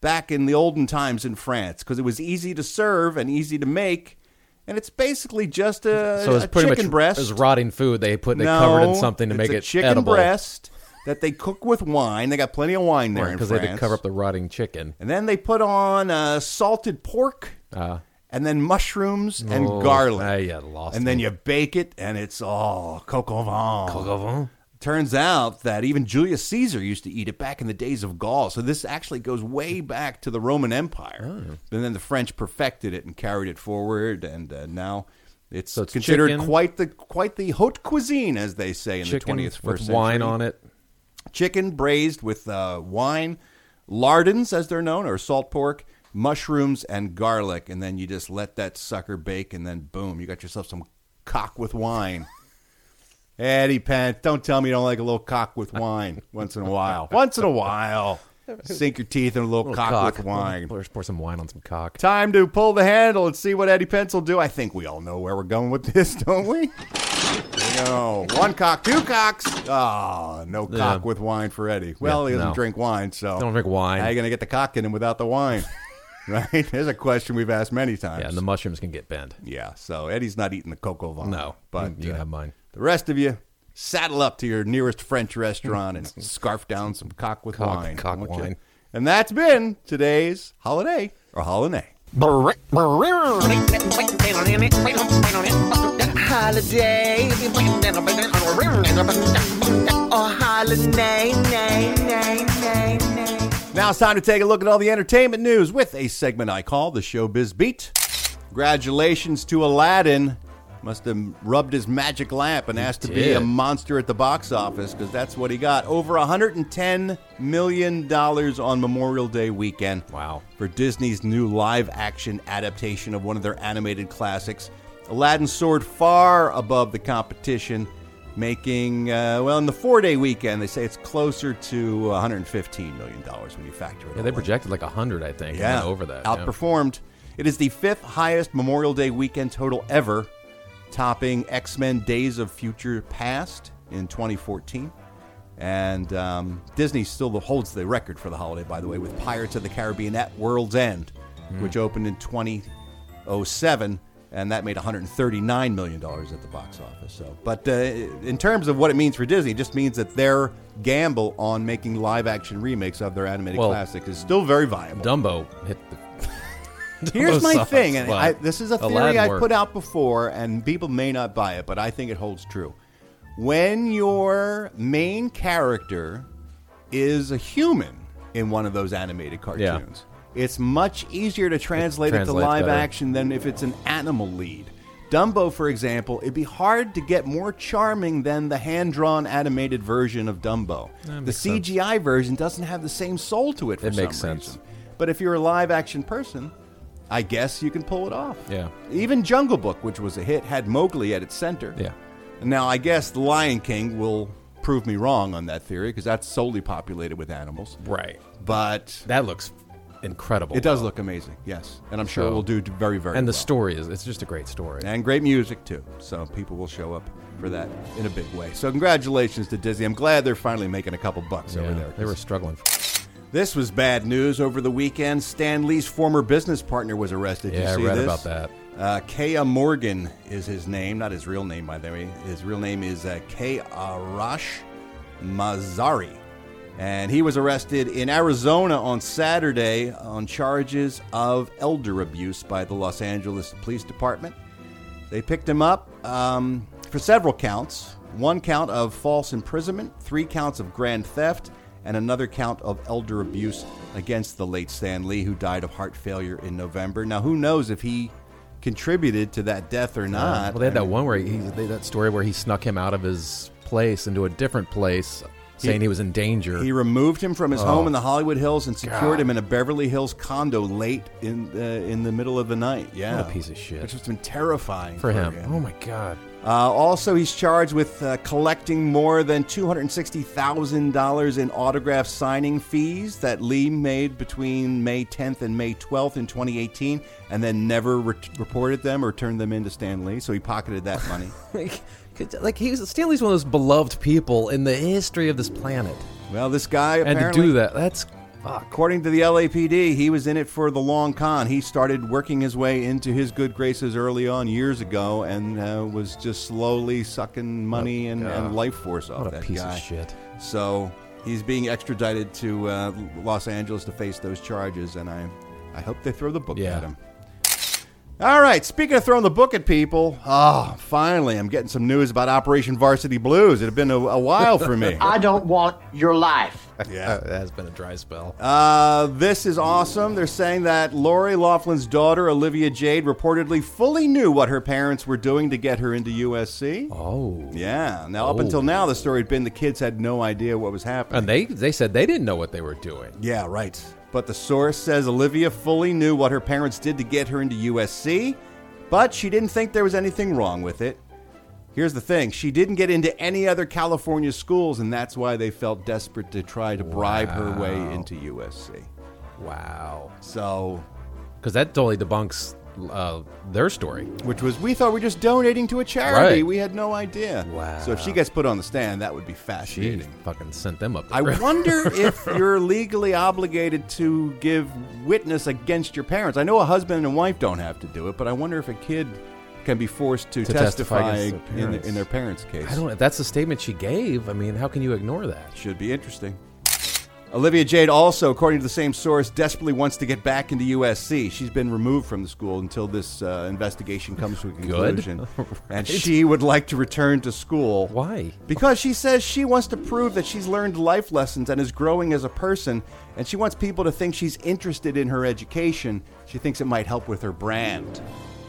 back in the olden times in France because it was easy to serve and easy to make, and it's basically just a, So it's a pretty chicken much breast. it was rotting food. They put they no, covered in something to it's make a it chicken edible. breast that they cook with wine. They got plenty of wine there because France. they had to cover up the rotting chicken. And then they put on uh, salted pork, Uh, and then mushrooms and oh, garlic. yeah, lost and then you bake it, and it's all coq au vin. Coq au vin? Turns out that even Julius Caesar used to eat it back in the days of Gaul. So this actually goes way back to the Roman Empire. Oh. And then the French perfected it and carried it forward, and uh, now it's, So it's considered chicken- quite the quite the haute cuisine, as they say in chicken the twentieth first with century. wine on it. chicken braised with uh, wine, lardons as they're known, or salt pork, mushrooms, and garlic, and then you just let that sucker bake, and then boom, you got yourself some cock with wine. Eddie Pence, don't tell me you don't like a little cock with wine once in a while. Once in a while. Sink your teeth in a little, Little cock, with wine. Pour, pour some wine on some cock. Time to pull the handle and see what Eddie Pence will do. I think we all know where we're going with this, don't we? Go. One cock, two cocks. Oh, no Yeah. cock with wine for Eddie. Well, he doesn't no. drink wine, so. Don't drink wine. How are you going to get the cock in him without the wine? right? There's a question we've asked many times. Yeah, and the mushrooms can get bent. Yeah, so Eddie's not eating the cocoa vine. No, but you uh, have mine. The rest of you, saddle up to your nearest French restaurant and scarf down some cock with Cock- wine. cock wine. And that's been today's holiday or holiday. Holiday. Or holiday, nay, nay, nay, nay. Now it's time to take a look at all the entertainment news with a segment I call the Showbiz Beat. Congratulations to Aladdin. Must have rubbed his magic lamp and asked to be a monster at the box office because that's what he got. Over $110 million on Memorial Day weekend. Wow. For Disney's new live action adaptation of one of their animated classics. Aladdin soared far above the competition, making, uh, well, in the four day weekend, they say it's closer to $115 million when you factor it Yeah, they in. projected like hundred, I think. Yeah, over that. yeah. Outperformed. It is the fifth highest Memorial Day weekend total ever, topping X Men Days of Future Past in 2014. And um, Disney still holds the record for the holiday, by the way, with Pirates of the Caribbean at World's End, Hmm. which opened in 2007, and that made 139 million dollars at the box office. So, but uh, in terms of what it means for Disney, it just means that their gamble on making live-action remakes of their animated Well, classic is still very viable. Dumbo hit the. Here's my thing, and I, this is a theory I put out before, and people may not buy it, but I think it holds true. When your main character is a human in one of those animated cartoons, it's much easier to translate it to live better. action than if it's an animal lead. Dumbo, for example, it'd be hard to get more charming than the hand drawn animated version of Dumbo. The makes sense. CGI version doesn't have the same soul to it for It some makes sense. But if you're a live action person, I guess you can pull it off. Yeah. Even Jungle Book, which was a hit, had Mowgli at its center. Yeah. Now, I guess The Lion King will prove me wrong on that theory because that's solely populated with animals. Right. But That looks incredible. it does look amazing, yes. And I'm sure it will do very, very And the well. story is it's just a great story. And great music, too. So people will show up for that in a big way. So congratulations to Disney. I'm glad they're finally making a couple bucks over there. They were struggling. This was bad news over the weekend. Stan Lee's former business partner was arrested. Yeah, I you see read this? about that. Uh, Keya Morgan is his name, not his real name, by the way. His real name is uh, K. Arash Mazari. And he was arrested in Arizona on Saturday on charges of elder abuse by the Los Angeles Police Department. They picked him up um, for several counts one count of false imprisonment, three counts of grand theft, and another count of elder abuse against the late Stan Lee, who died of heart failure in November. Now, who knows if he contributed to that death or not? well, they had that one where he, that story where he snuck him out of his place into a different place, saying he, was in danger. He removed him from his Oh. home in the Hollywood Hills and secured God. him in a Beverly Hills condo late in uh, in the middle of the night. Yeah, What a piece of shit. Which has been terrifying for him. Oh my god. Uh, also, he's charged with uh, collecting more than $260,000 in autograph signing fees that Lee made between May 10th and May 12th in 2018 and then never re- reported them or turned them into Stan Lee. So he pocketed that money. like, like he's Stan Lee's one of those beloved people in the history of this planet. Well, this guy and to do that, that's. According to the LAPD, he was in it for the long con. He started working his way into his good graces early on years ago and uh, was just slowly sucking money and, and life force off What a that piece of shit. So he's being extradited to uh, Los Angeles to face those charges, and I, I hope they throw the book Yeah. at him. All right, speaking of throwing the book at people, oh, finally, I'm getting some news about Operation Varsity Blues. It had been a, a while for me. I don't want your life. Yeah. it has been a dry spell. Uh, this is awesome. They're saying that Lori Loughlin's daughter, Olivia Jade, reportedly fully knew what her parents were doing to get her into USC. Oh. Yeah. Now, up Oh. until now, the story had been the kids had no idea what was happening. And they they said they didn't know what they were doing. Yeah, right. But the source says Olivia fully knew what her parents did to get her into USC, but she didn't think there was anything wrong with it. Here's the thing: she didn't get into any other California schools, and that's why they felt desperate to try to bribe her way into USC. Wow. So, because that totally debunks uh, their story. which was we thought we were just donating to a charity. Right. We had no idea. Wow. So if she gets put on the stand, that would be She fascinating. fucking sent them up. I wonder if you're legally obligated to give witness against your parents. I know a husband and wife don't have to do it, but I wonder if a kid can be forced to, To testify testify, against their in, parents. in their parents' case. I don't. If that's the statement she gave, I mean, how can you ignore that? Should be interesting. Olivia Jade also, according to the same source, desperately wants to get back into USC. She's been removed from the school until this uh, investigation comes to a conclusion. And she would like to return to school. Why? Because she says she wants to prove that she's learned life lessons and is growing as a person, and she wants people to think she's interested in her education. She thinks it might help with her brand.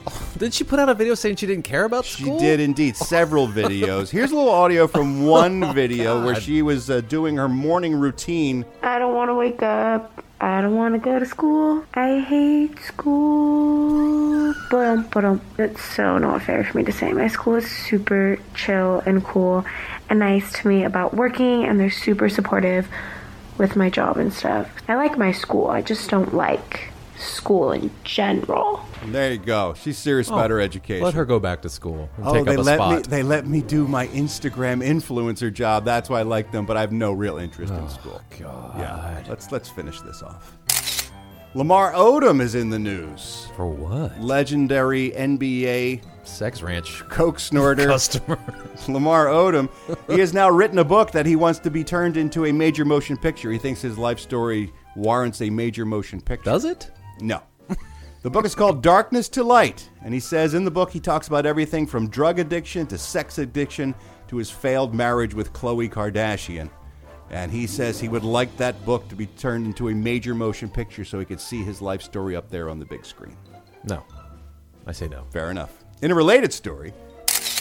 Did she put out a video saying she didn't care about school? She did indeed several videos. Here's a little audio from one Oh, video where she was uh, doing her morning routine I don't want to wake up. I don't want to go to school. I hate school. But but it's so not fair for me to say. My school is super chill and cool and nice to me about working, and they're super supportive with my job and stuff. I like my school. I just don't like school in general. There you go. She's serious Oh, about her education. Let her go back to school oh, they let spot. me. They let me do my Instagram influencer job. That's why I like them. But I have no real interest in oh, school. Oh, God. Yeah. Let's let's finish this off. Lamar Odom is in the news. For what? Legendary NBA Sex ranch coke snorter customer. Lamar Odom. He has now written a book that he wants to be turned into a major motion picture. He thinks his life story warrants a major motion picture. Does it? No. The book is called Darkness to Light, and he says in the book he talks about everything from drug addiction to sex addiction to his failed marriage with Khloe Kardashian. And he says he would like that book to be turned into a major motion picture so he could see his life story up there on the big screen. No. I say no. Fair enough. In a related story,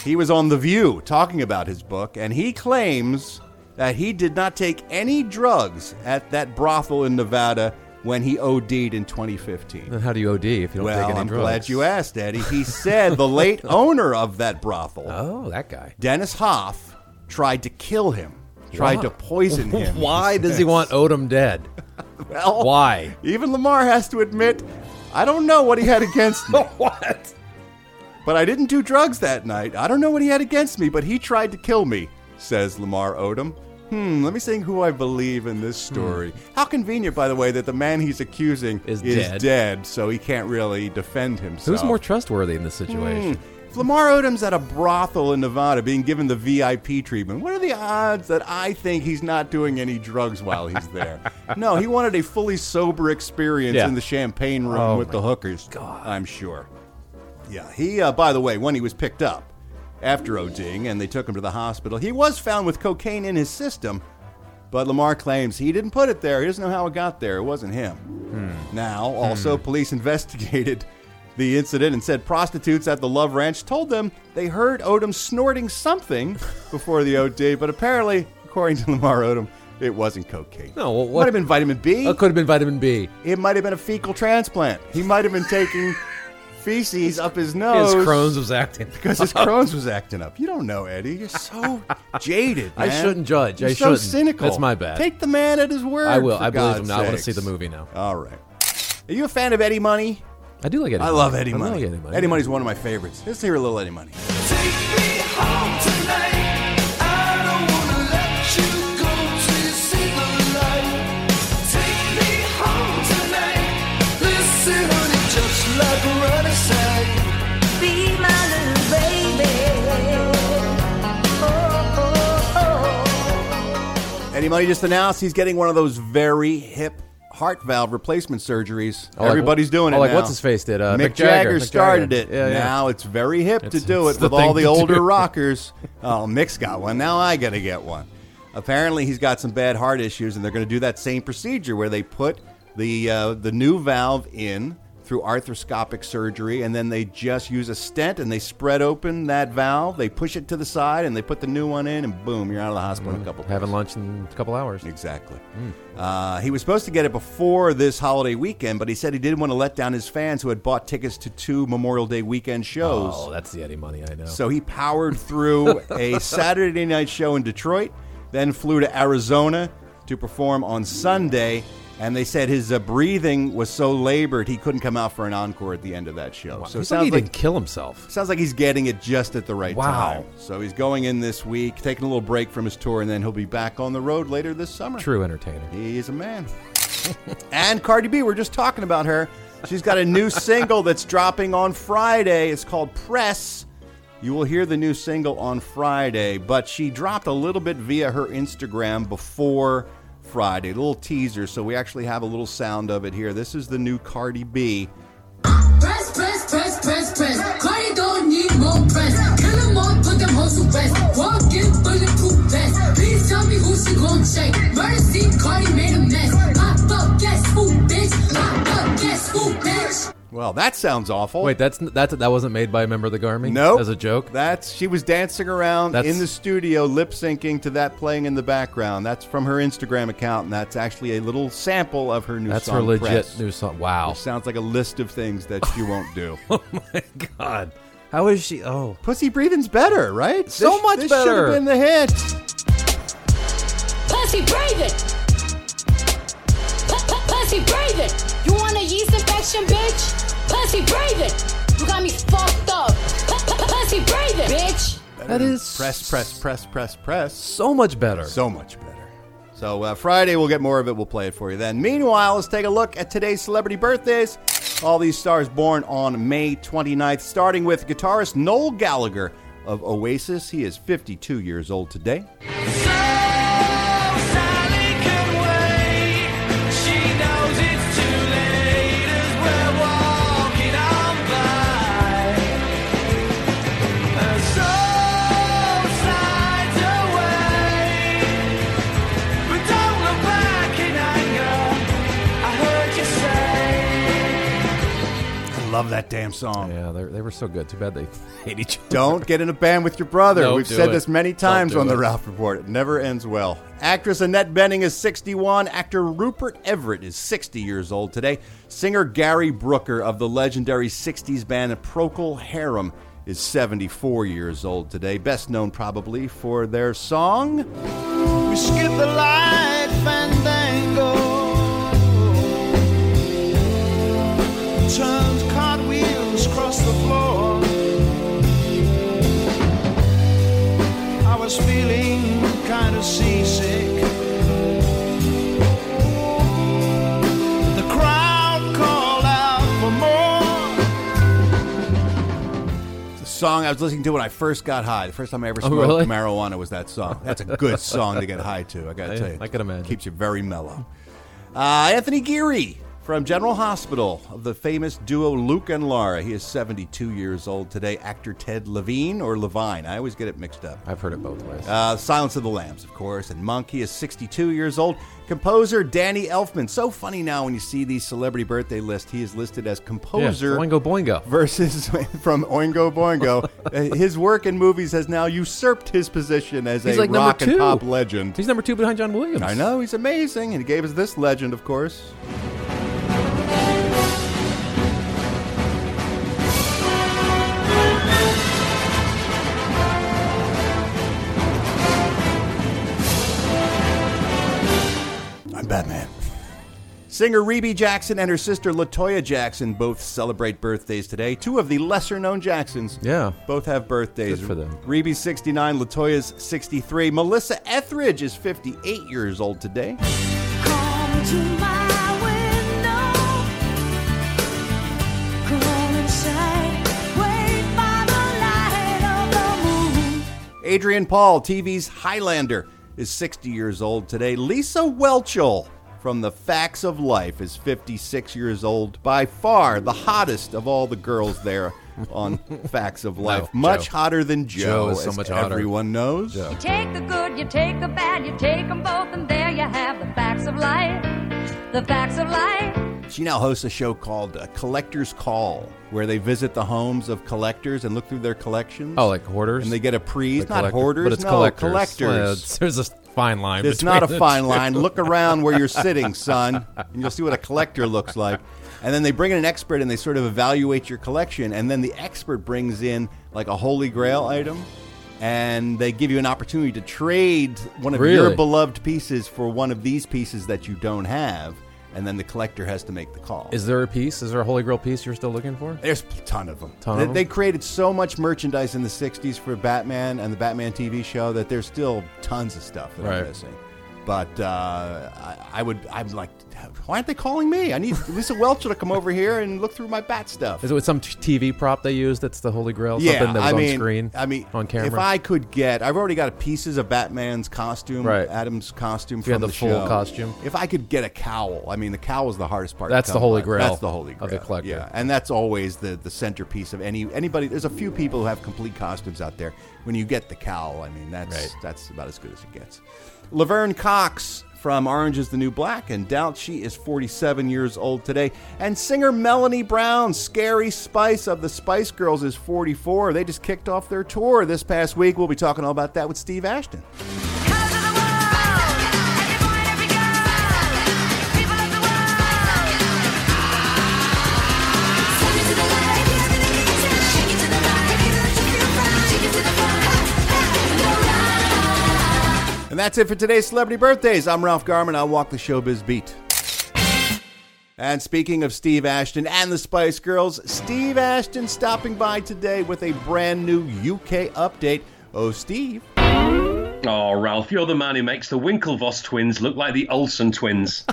he was on The View talking about his book, and he claims that he did not take any drugs at that brothel in Nevada when he OD'd in 2015. Then how do you OD if you don't well, take any I'm drugs? glad you asked, Eddie. He said the late owner of that brothel, Oh, that guy. Dennis Hof, tried to kill him, tried Why? to poison him. Why does he want Odom dead? Well, Why? Even Lamar has to admit, I don't know what he had against me. what? But I didn't do drugs that night. I don't know what he had against me, but he tried to kill me, says Lamar Odom. Hmm, let me see who I believe in this story. How convenient, by the way, that the man he's accusing Is is, dead. dead. so he can't really defend himself. Who's more trustworthy in this situation? Hmm. If Lamar Odom's at a brothel in Nevada being given the VIP treatment, what are the odds that I think he's not doing any drugs while he's there? no, he wanted a fully sober experience Yeah. in the champagne room Oh with the hookers. God. I'm sure. Yeah, he, uh, by the way, when he was picked up after ODing and they took him to the hospital, he was found with cocaine in his system, but Lamar claims he didn't put it there. He doesn't know how it got there. It wasn't him. Hmm. Now, also, police investigated the incident and said prostitutes at the Love Ranch told them they heard Odom snorting something before the OD, but apparently, according to Lamar Odom, it wasn't cocaine. No, well, Might what? have been vitamin B. It could have been vitamin B. It might have been a fecal transplant. He might have been taking feces up his nose. His Crohn's was acting. Because his Crohn's was acting up. You don't know, Eddie. You're so jaded. I shouldn't judge. You're I so shouldn't. cynical. That's my bad. Take the man at his word. I will. for I believe him now. I want to see the movie now. All right. Are you a fan of Eddie Money? I do like Eddie. I Money. love Eddie I Money. like Eddie Money. Money's one of my favorites. Let's hear a little Eddie Money. Money just announced he's getting one of those very hip heart valve replacement surgeries. Oh, like- Everybody's doing oh, it like now. what's his face did, uh, Mick, Mick Jagger. Jagger started Jagger. it. Yeah, yeah. Now it's very hip It's- to do it with all the older do. rockers. Oh, Mick's got one. Now I got to get one. Apparently, he's got some bad heart issues, and they're going to do that same procedure where they put the uh, the new valve in through arthroscopic surgery, and then they just use a stent and they spread open that valve, they push it to the side, and they put the new one in, and boom, you're out of the hospital in a couple. Having lunch in a couple hours. Exactly. Uh, he was supposed to get it before this holiday weekend, but he said he didn't want to let down his fans who had bought tickets to two Memorial Day weekend shows. Oh, that's the Eddie money, I know. So he powered through a Saturday night show in Detroit, then flew to Arizona to perform on Sunday. And they said his uh, breathing was so labored he couldn't come out for an encore at the end of that show. So it sounds like he like didn't kill himself. sounds like he's getting it just at the right Wow. time. So he's going in this week, taking a little break from his tour, and then he'll be back on the road later this summer. True entertainer. He is a man. and Cardi B, we're just talking about her. She's got a new single that's dropping on Friday. It's called Press. You will hear the new single on Friday, but she dropped a little bit via her Instagram before Friday, a little teaser. So we actually have a little sound of it here. This is the new Cardi B. Press, press, press, press, press. Cardi don't need more press. Kill them all, put them hoes to rest. Walk in bulletproof vest. Please tell me who she gon' check. Murder scene, Cardi made a mess. Pop up, guess who, Well, that sounds awful. Wait, that's that's that wasn't made by a member of the Army? No, as a joke. That's she was dancing around That's- in the studio, lip syncing to that playing in the background. That's from her Instagram account, and that's actually a little sample of her new That's song. her legit Press, new song. Wow. which sounds like a list of things that she won't do. oh my god, how is she? Oh, pussy breathing's better, right? So This- much this better. Should have been the hit. Pussy breathing. Pu- pu- Pussy breathing. You want a yeast infection, bitch? Pussy breathing. You got me fucked up. Pu- pu- Pussy breathing, bitch. That is press, press, press, press, press. so much better. So much better. So uh, Friday we'll get more of it. We'll play it for you then. Meanwhile, let's take a look at today's celebrity birthdays. All these stars born on May 29th, starting with guitarist Noel Gallagher of Oasis. He is 52 years old today. Love that damn song. Yeah, they they were so good. Too bad they hate each other. Don't get in a band with your brother. Don't We've do said it. this many times do on the it. Ralph Report. It never ends well. Actress Annette Bening is 61. Actor Rupert Everett is 60 years old today. Singer Gary Brooker of the legendary 60s band Procol Harum is 74 years old today. Best known probably for their song. We skip the light the floor. I was feeling kind of seasick. The crowd called out for more. It's a song I was listening to when I first got high. The first time I ever Oh, smoked really? marijuana was that song. That's a good song to get high to. I got to I- tell you, I can imagine. Keeps you very mellow. Uh, Anthony Geary from General Hospital of the famous duo Luke and Laura. He is 72 years old today. Actor Ted Levine or Levine. I always get it mixed up. I've heard it both ways. Uh, Silence of the Lambs, of course, and Monk. He is 62 years old. Composer Danny Elfman. So funny now when you see these celebrity birthday lists. He is listed as composer. Yeah, Oingo Boingo. Versus from Oingo Boingo. Uh, his work in movies has now usurped his position as He's a like rock and pop legend. He's number two behind John Williams. I know, he's amazing. And he gave us this legend, of course. Batman. Singer Rebbie Jackson and her sister Latoya Jackson both celebrate birthdays today. Two of the lesser known Jacksons. Yeah. Both have birthdays. Good for them. Rebbie's 69, Latoya's 63. Melissa Etheridge is 58 years old today. Come to my window. Come inside. Wait by the light of the moon. Adrian Paul, TV's Highlander, is 60 years old today. Lisa Whelchel from The Facts of Life is 56 years old. By far the hottest of all the girls there on Facts of Life. No, much Jo. hotter than Jo, Jo is so as much hotter. everyone knows. You take the good, you take the bad, you take them both, and there you have the facts of life. the facts of life. She now hosts a show called uh, Collector's Call, where they visit the homes of collectors and look through their collections. Oh, like hoarders? And they get a priest, Like not collector- hoarders, but it's no, collectors. collectors. It's- there's a fine line. It's not a fine two. line. Look around where you're sitting, son, and you'll see what a collector looks like. And then they bring in an expert and they sort of evaluate your collection. And then the expert brings in like a holy grail item. And they give you an opportunity to trade one of your beloved pieces for one of these pieces that you don't have. And then the collector has to make the call. Is there a piece? Is there a Holy Grail piece you're still looking for? There's a ton of them. Ton they, of 'em? they created so much merchandise in the 60s for Batman and the Batman TV show that there's still tons of stuff that I'm missing. But uh, I, I would, I'm like, why aren't they calling me? I need Lisa Welch to come over here and look through my bat stuff. Is it with some t- TV prop they use that's the Holy Grail? yeah, something that was I mean, on screen? I mean, on camera. if I could get, I've already got pieces of Batman's costume, Right. Adam's costume from had the full show. costume. If I could get a cowl, I mean, the cowl is the hardest part. That's the Holy by. Grail That's the holy Grail of the collector. Yeah, and that's always the the centerpiece of any anybody. There's a few people who have complete costumes out there. When you get the cowl, I mean, that's Right. that's about as good as it gets. Laverne Cox from Orange is the New Black and Doubt she is 47 years old today. And singer Melanie Brown, Scary Spice of the Spice Girls, is 44. They just kicked off their tour this past week. We'll be talking all about that with Steve Ashton. That's it for today's celebrity birthdays. I'm Ralph Garman. I'll walk the showbiz beat. And speaking of Steve Ashton and the Spice Girls, Steve Ashton stopping by today with a brand new UK update. Oh, Steve. Oh, Ralph, you're the man who makes the Winklevoss twins look like the Olsen twins.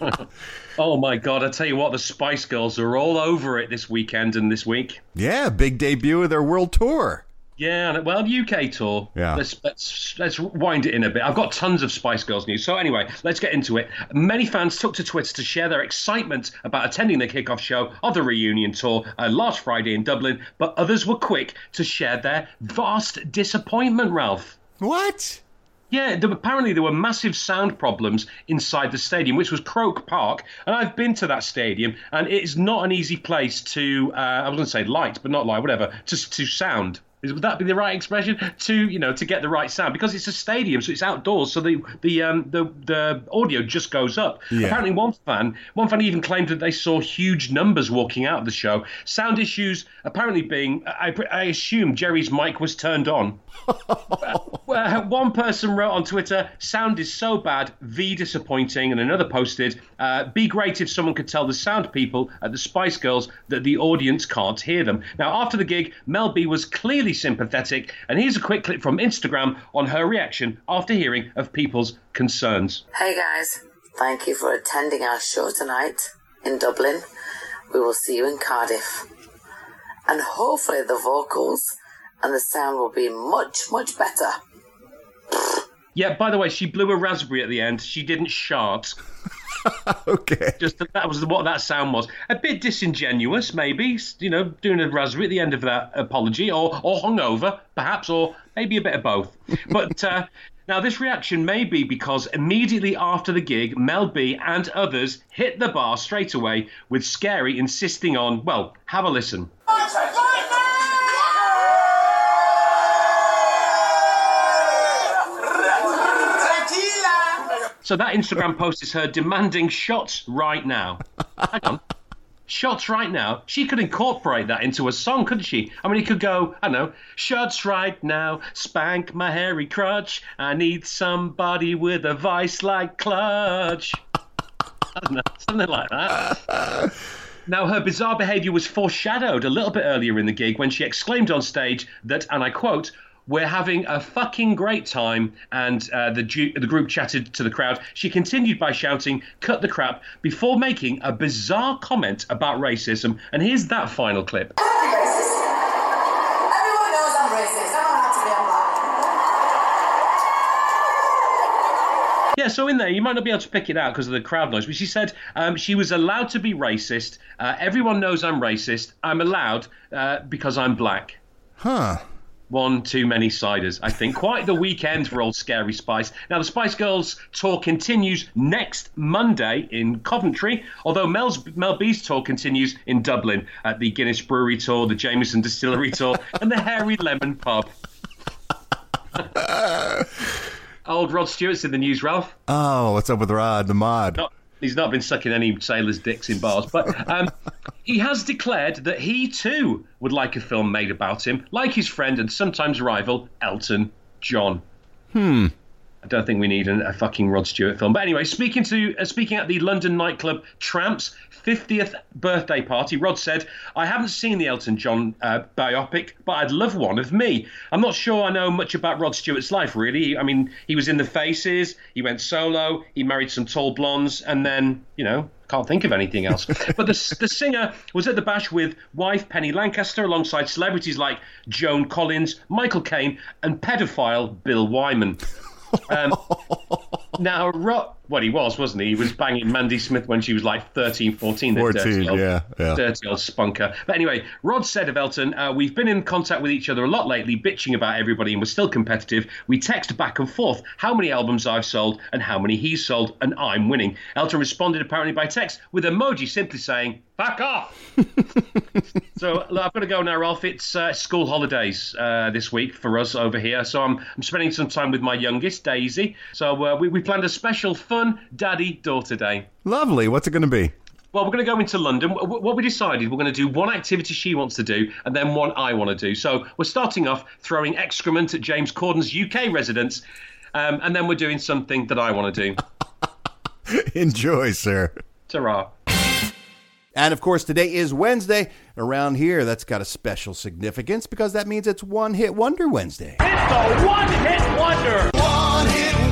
oh my God! I tell you what, the Spice Girls are all over it this weekend and this week. Yeah, big debut of their world tour. Yeah, and- well, UK tour. Yeah. Let's let's let's wind it in a bit. I've got tons of Spice Girls news. So anyway, let's get into it. Many fans took to Twitter to share their excitement about attending the kickoff show of the reunion tour uh, last Friday in Dublin, but others were quick to share their vast disappointment. Ralph. What? Yeah, there, apparently there were massive sound problems inside the stadium, which was Croke Park, and I've been to that stadium, and it is not an easy place to. Uh, I was going to say light, but not light, whatever. To to sound. Is, would that be the right expression to you know to get the right sound because it's a stadium, so it's outdoors, so the the um, the the audio just goes up. Yeah. Apparently, one fan one fan even claimed that they saw huge numbers walking out of the show. Sound issues apparently being, I, I assume Geri's mic was turned on. Well, one person wrote on Twitter, "Sound is so bad, V disappointing," and another posted, uh, "Be great if someone could tell the sound people at the Spice Girls that the audience can't hear them." Now, after the gig, Mel B was clearly sympathetic, and here's a quick clip from Instagram on her reaction after hearing of people's concerns. Hey guys, thank you for attending our show tonight in Dublin. We will see you in Cardiff. And hopefully the vocals and the sound will be much, much better. Yeah, by the way, she blew a raspberry at the end. She didn't shart. okay. Just that, that was what that sound was. A bit disingenuous, maybe. You know, doing a raspberry at the end of that apology, or or hungover, perhaps, or maybe a bit of both. But uh, now this reaction may be because immediately after the gig, Mel B and others hit the bar straight away, with Scary insisting on, well, have a listen. So that Instagram post is her demanding shots right now. Hang on. Shots right now. She could incorporate that into a song, couldn't she? I mean, it could go, I don't know, shots right now, spank my hairy crotch. I need somebody with a vice like clutch. I don't know, something like that. Now, her bizarre behaviour was foreshadowed a little bit earlier in the gig when she exclaimed on stage that, and I quote, we're having a fucking great time, and uh, the, ju- the group chatted to the crowd. She continued by shouting, cut the crap, before making a bizarre comment about racism. And here's that final clip. Everyone knows I'm racist. I'm allowed to be a black. Yeah, so in there, you might not be able to pick it out because of the crowd noise, but she said um, she was allowed to be racist. Uh, everyone knows I'm racist. I'm allowed uh, because I'm black. Huh. One too many ciders, I think. Quite the weekend for old Scary Spice. Now, the Spice Girls tour continues next Monday in Coventry, although Mel's, Mel B's tour continues in Dublin at the Guinness Brewery Tour, the Jameson Distillery Tour, and the Hairy Lemon Pub. old Rod Stewart's in the news, Ralph. Oh, what's up with Rod, the mod? Not, he's not been sucking any sailors' dicks in bars, but um, he has declared that he too would like a film made about him, like his friend and sometimes rival Elton John. Hmm. I don't think we need a, a fucking Rod Stewart film. But anyway, speaking to uh, speaking at the London nightclub Tramps 50th birthday party, Rod said, "I haven't seen the Elton John uh, biopic, but I'd love one of me. I'm not sure I know much about Rod Stewart's life, really. I mean, he was in the Faces, he went solo, he married some tall blondes, and then, you know." Can't think of anything else. but the, the singer was at the bash with wife Penny Lancaster alongside celebrities like Joan Collins, Michael Caine, and pedophile Bill Wyman. Um, now, Ro- what he was, wasn't he? He was banging Mandy Smith when she was like 13, 14. 14, dirty old, yeah, yeah. Dirty old spunker. But anyway, Rod said of Elton, uh, we've been in contact with each other a lot lately, bitching about everybody, and we're still competitive. We text back and forth how many albums I've sold and how many he's sold, and I'm winning. Elton responded apparently by text with emoji simply saying, fuck off. so look, I've got to go now, Ralph. It's uh, school holidays uh, this week for us over here. So I'm, I'm spending some time with my youngest, Daisy. So uh, we, we planned a special fun daddy daughter day. Lovely. What's it going to be? Well, we're going to go into London. Wh- wh- What we decided, we're going to do one activity she wants to do and then one I want to do. So we're starting off throwing excrement at James Corden's UK residence, um, and then we're doing something that I want to do. Enjoy, sir. Ta-ra. And of course, today is Wednesday. Around here, that's got a special significance because that means it's One Hit Wonder Wednesday. It's the one-hit wonder. One-hit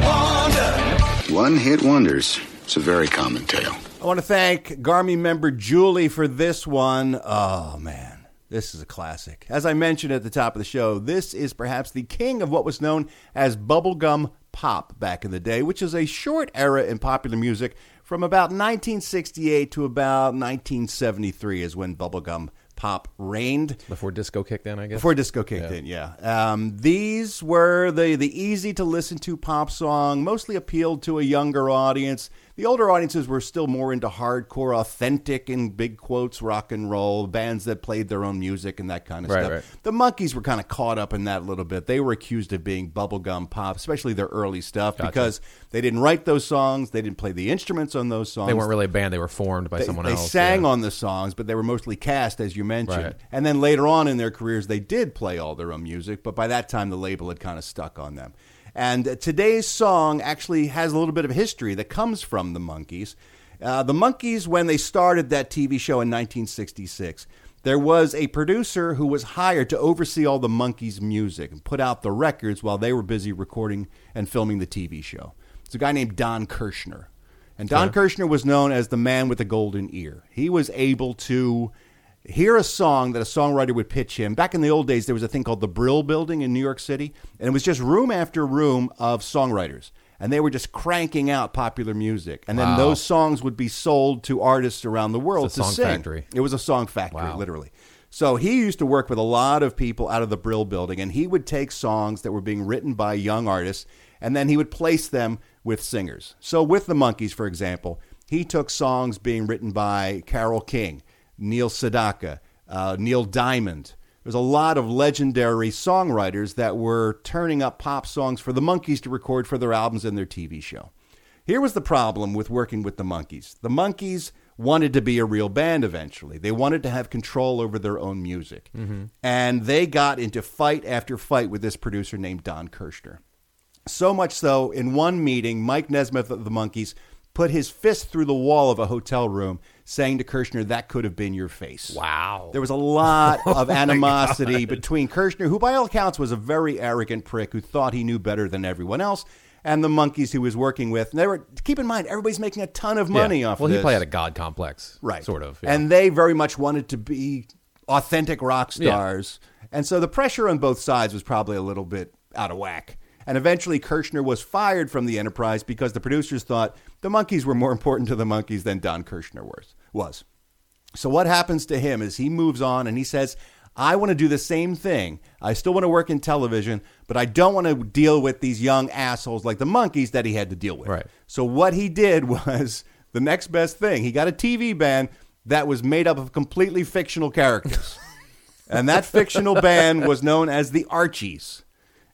wonder. One hit wonders. It's a very common tale. I want to thank Garmy member Julie for this one. Oh, man. This is a classic. As I mentioned at the top of the show, this is perhaps the king of what was known as bubblegum pop back in the day, which is a short era in popular music from about 1968 to about 1973 is when bubblegum pop reigned. Before disco kicked in, I guess. Before disco kicked in, yeah. Um, these were the the easy to listen to pop song, mostly appealed to a younger audience. The older audiences were still more into hardcore, authentic, in big quotes, rock and roll bands that played their own music and that kind of Right, stuff. right. The Monkees were kind of caught up in that a little bit. They were accused of being bubblegum pop, especially their early stuff, Gotcha. because they didn't write those songs, they didn't play the instruments on those songs. They weren't really a band; they were formed by They, someone they else. They sang yeah. on the songs, but they were mostly cast, as you mentioned. Right. And then later on in their careers, they did play all their own music, but by that time, the label had kind of stuck on them. And today's song actually has a little bit of history that comes from the Monkees. Uh, the Monkees, when they started that TV show in 1966, there was a producer who was hired to oversee all the Monkees' music and put out the records while they were busy recording and filming the TV show. It's a guy named Don Kirshner. And Don Okay. Kirshner was known as the man with the golden ear. He was able to hear a song that a songwriter would pitch him. Back in the old days, there was a thing called the Brill Building in New York City, and it was just room after room of songwriters. And they were just cranking out popular music. And then Wow. those songs would be sold to artists around the world It's a to song sing. factory. It was a song factory, Wow. literally. So he used to work with a lot of people out of the Brill Building, and he would take songs that were being written by young artists, and then he would place them with singers. So with the Monkees, for example, he took songs being written by Carole King, Neil Sedaka, uh, Neil Diamond. There's a lot of legendary songwriters that were turning up pop songs for the Monkees to record for their albums and their TV show. Here was the problem with working with the Monkees. The Monkees wanted to be a real band eventually. They wanted to have control over their own music. Mhm. And they got into fight after fight with this producer named Don Kirshner. So much so, in one meeting, Mike Nesmith of the Monkees put his fist through the wall of a hotel room, saying to Kirshner, That could have been your face. Wow. There was a lot Oh of animosity between Kirshner, who by all accounts was a very arrogant prick who thought he knew better than everyone else, and the Monkees he was working with. And they were keep in mind, everybody's making a ton of money Yeah. off Well, of he probably had a god complex, Right. Sort of. yeah. And they very much wanted to be authentic rock Yeah. stars. And so the pressure on both sides was probably a little bit out of whack. And eventually Kirshner was fired from the enterprise because the producers thought the Monkees were more important to the Monkees than Don Kirshner was. was. So what happens to him is he moves on and he says, I want to do the same thing. I still want to work in television, but I don't want to deal with these young assholes like the Monkees that he had to deal with. Right. So what he did was the next best thing. He got a TV band that was made up of completely fictional characters. and that fictional band was known as the Archies.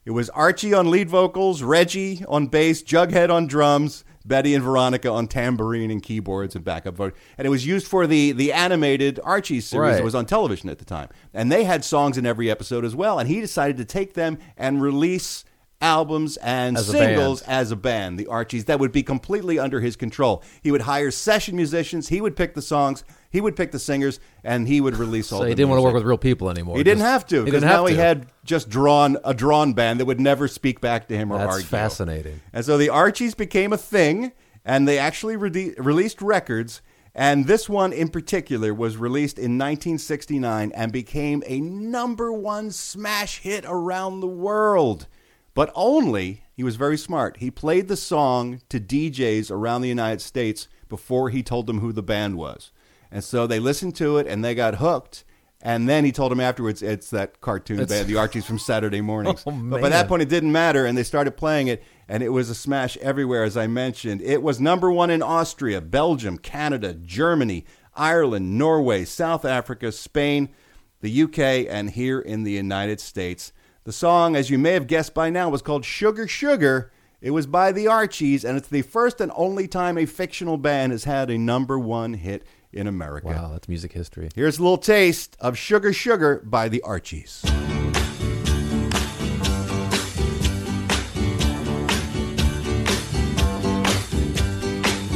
It was Archie on lead vocals, Reggie on bass, Jughead on drums, Betty and Veronica on tambourine and keyboards and backup vocals. And it was used for the the animated Archie series Right. that was on television at the time. And they had songs in every episode as well. And he decided to take them and release albums and As a singles as a band, the Archies, that would be completely under his control. He would hire session musicians, he would pick the songs, he would pick the singers, and he would release all So he didn't want to work with real people anymore. He didn't have to because now he had just drawn a drawn band that would never speak back to him or argue. That's argue. fascinating. And so the Archies became a thing, and they actually rede- released records. And this one in particular was released in 1969 and became a number one smash hit around the world. But only, he was very smart, he played the song to DJs around the United States before he told them who the band was. And so they listened to it and they got hooked. And then he told them afterwards it's that cartoon band, the Archies from Saturday mornings. Oh, but by that point, it didn't matter, and they started playing it, and it was a smash everywhere, as I mentioned. It was number one in Austria, Belgium, Canada, Germany, Ireland, Norway, South Africa, Spain, the UK, and here in the United States. The song, as you may have guessed by now, was called Sugar Sugar. It was by the Archies, and it's the first and only time a fictional band has had a number one hit in America. Wow, that's music history. Here's a little taste of Sugar Sugar by the Archies.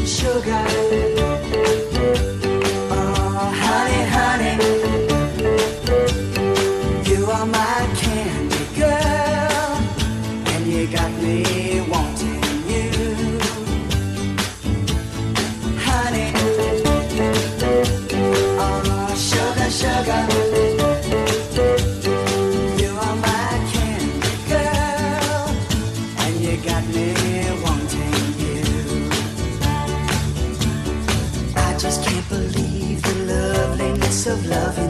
Sugar. Of loving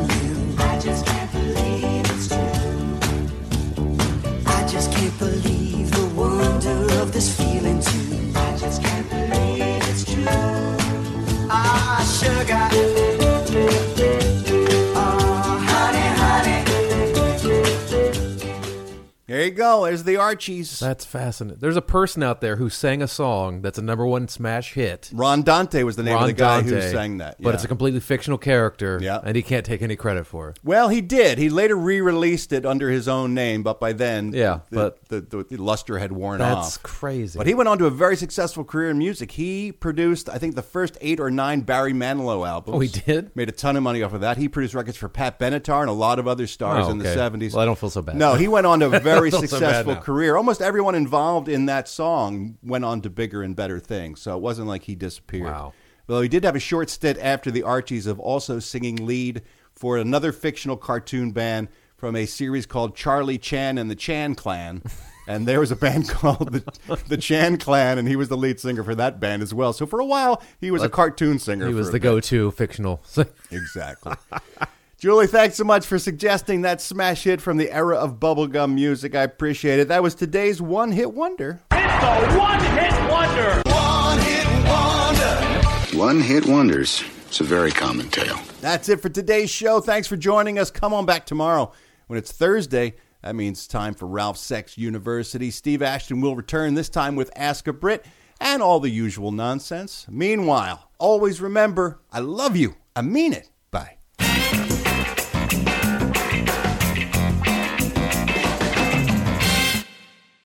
go. There's the Archies. That's fascinating. There's a person out there who sang a song that's a number one smash hit. Ron Dante was the name Ron of the guy who sang that. But it's a completely fictional character, yeah. and he can't take any credit for it. Well, he did. He later re-released it under his own name, but by then, Yeah, the, but- the, the, the luster had worn That's off. That's crazy. But he went on to a very successful career in music. He produced, I think, the first eight or nine Barry Manilow albums. Oh, he did? Made a ton of money off of that. He produced records for Pat Benatar and a lot of other stars Oh, in the '70s. Well, I don't feel so bad. No, he went on to a very I so successful career. Almost everyone involved in that song went on to bigger and better things. So it wasn't like he disappeared. Wow. Though he did have a short stint after the Archies of also singing lead for another fictional cartoon band from a series called Charlie Chan and the Chan Clan. And there was a band called the, the Chan Clan, and he was the lead singer for that band as well. So for a while, he was a cartoon singer. He was the go-to fictional. singer. Exactly. Julie, thanks so much for suggesting that smash hit from the era of bubblegum music. I appreciate it. That was today's one hit wonder. It's a one-hit wonder. One-hit wonder. One hit wonders. It's a very common tale. That's it for today's show. Thanks for joining us. Come on back tomorrow when it's Thursday. That means time for Ralph Sex University. Steve Ashton will return this time with Ask a Brit and all the usual nonsense. Meanwhile, always remember I love you. I mean it.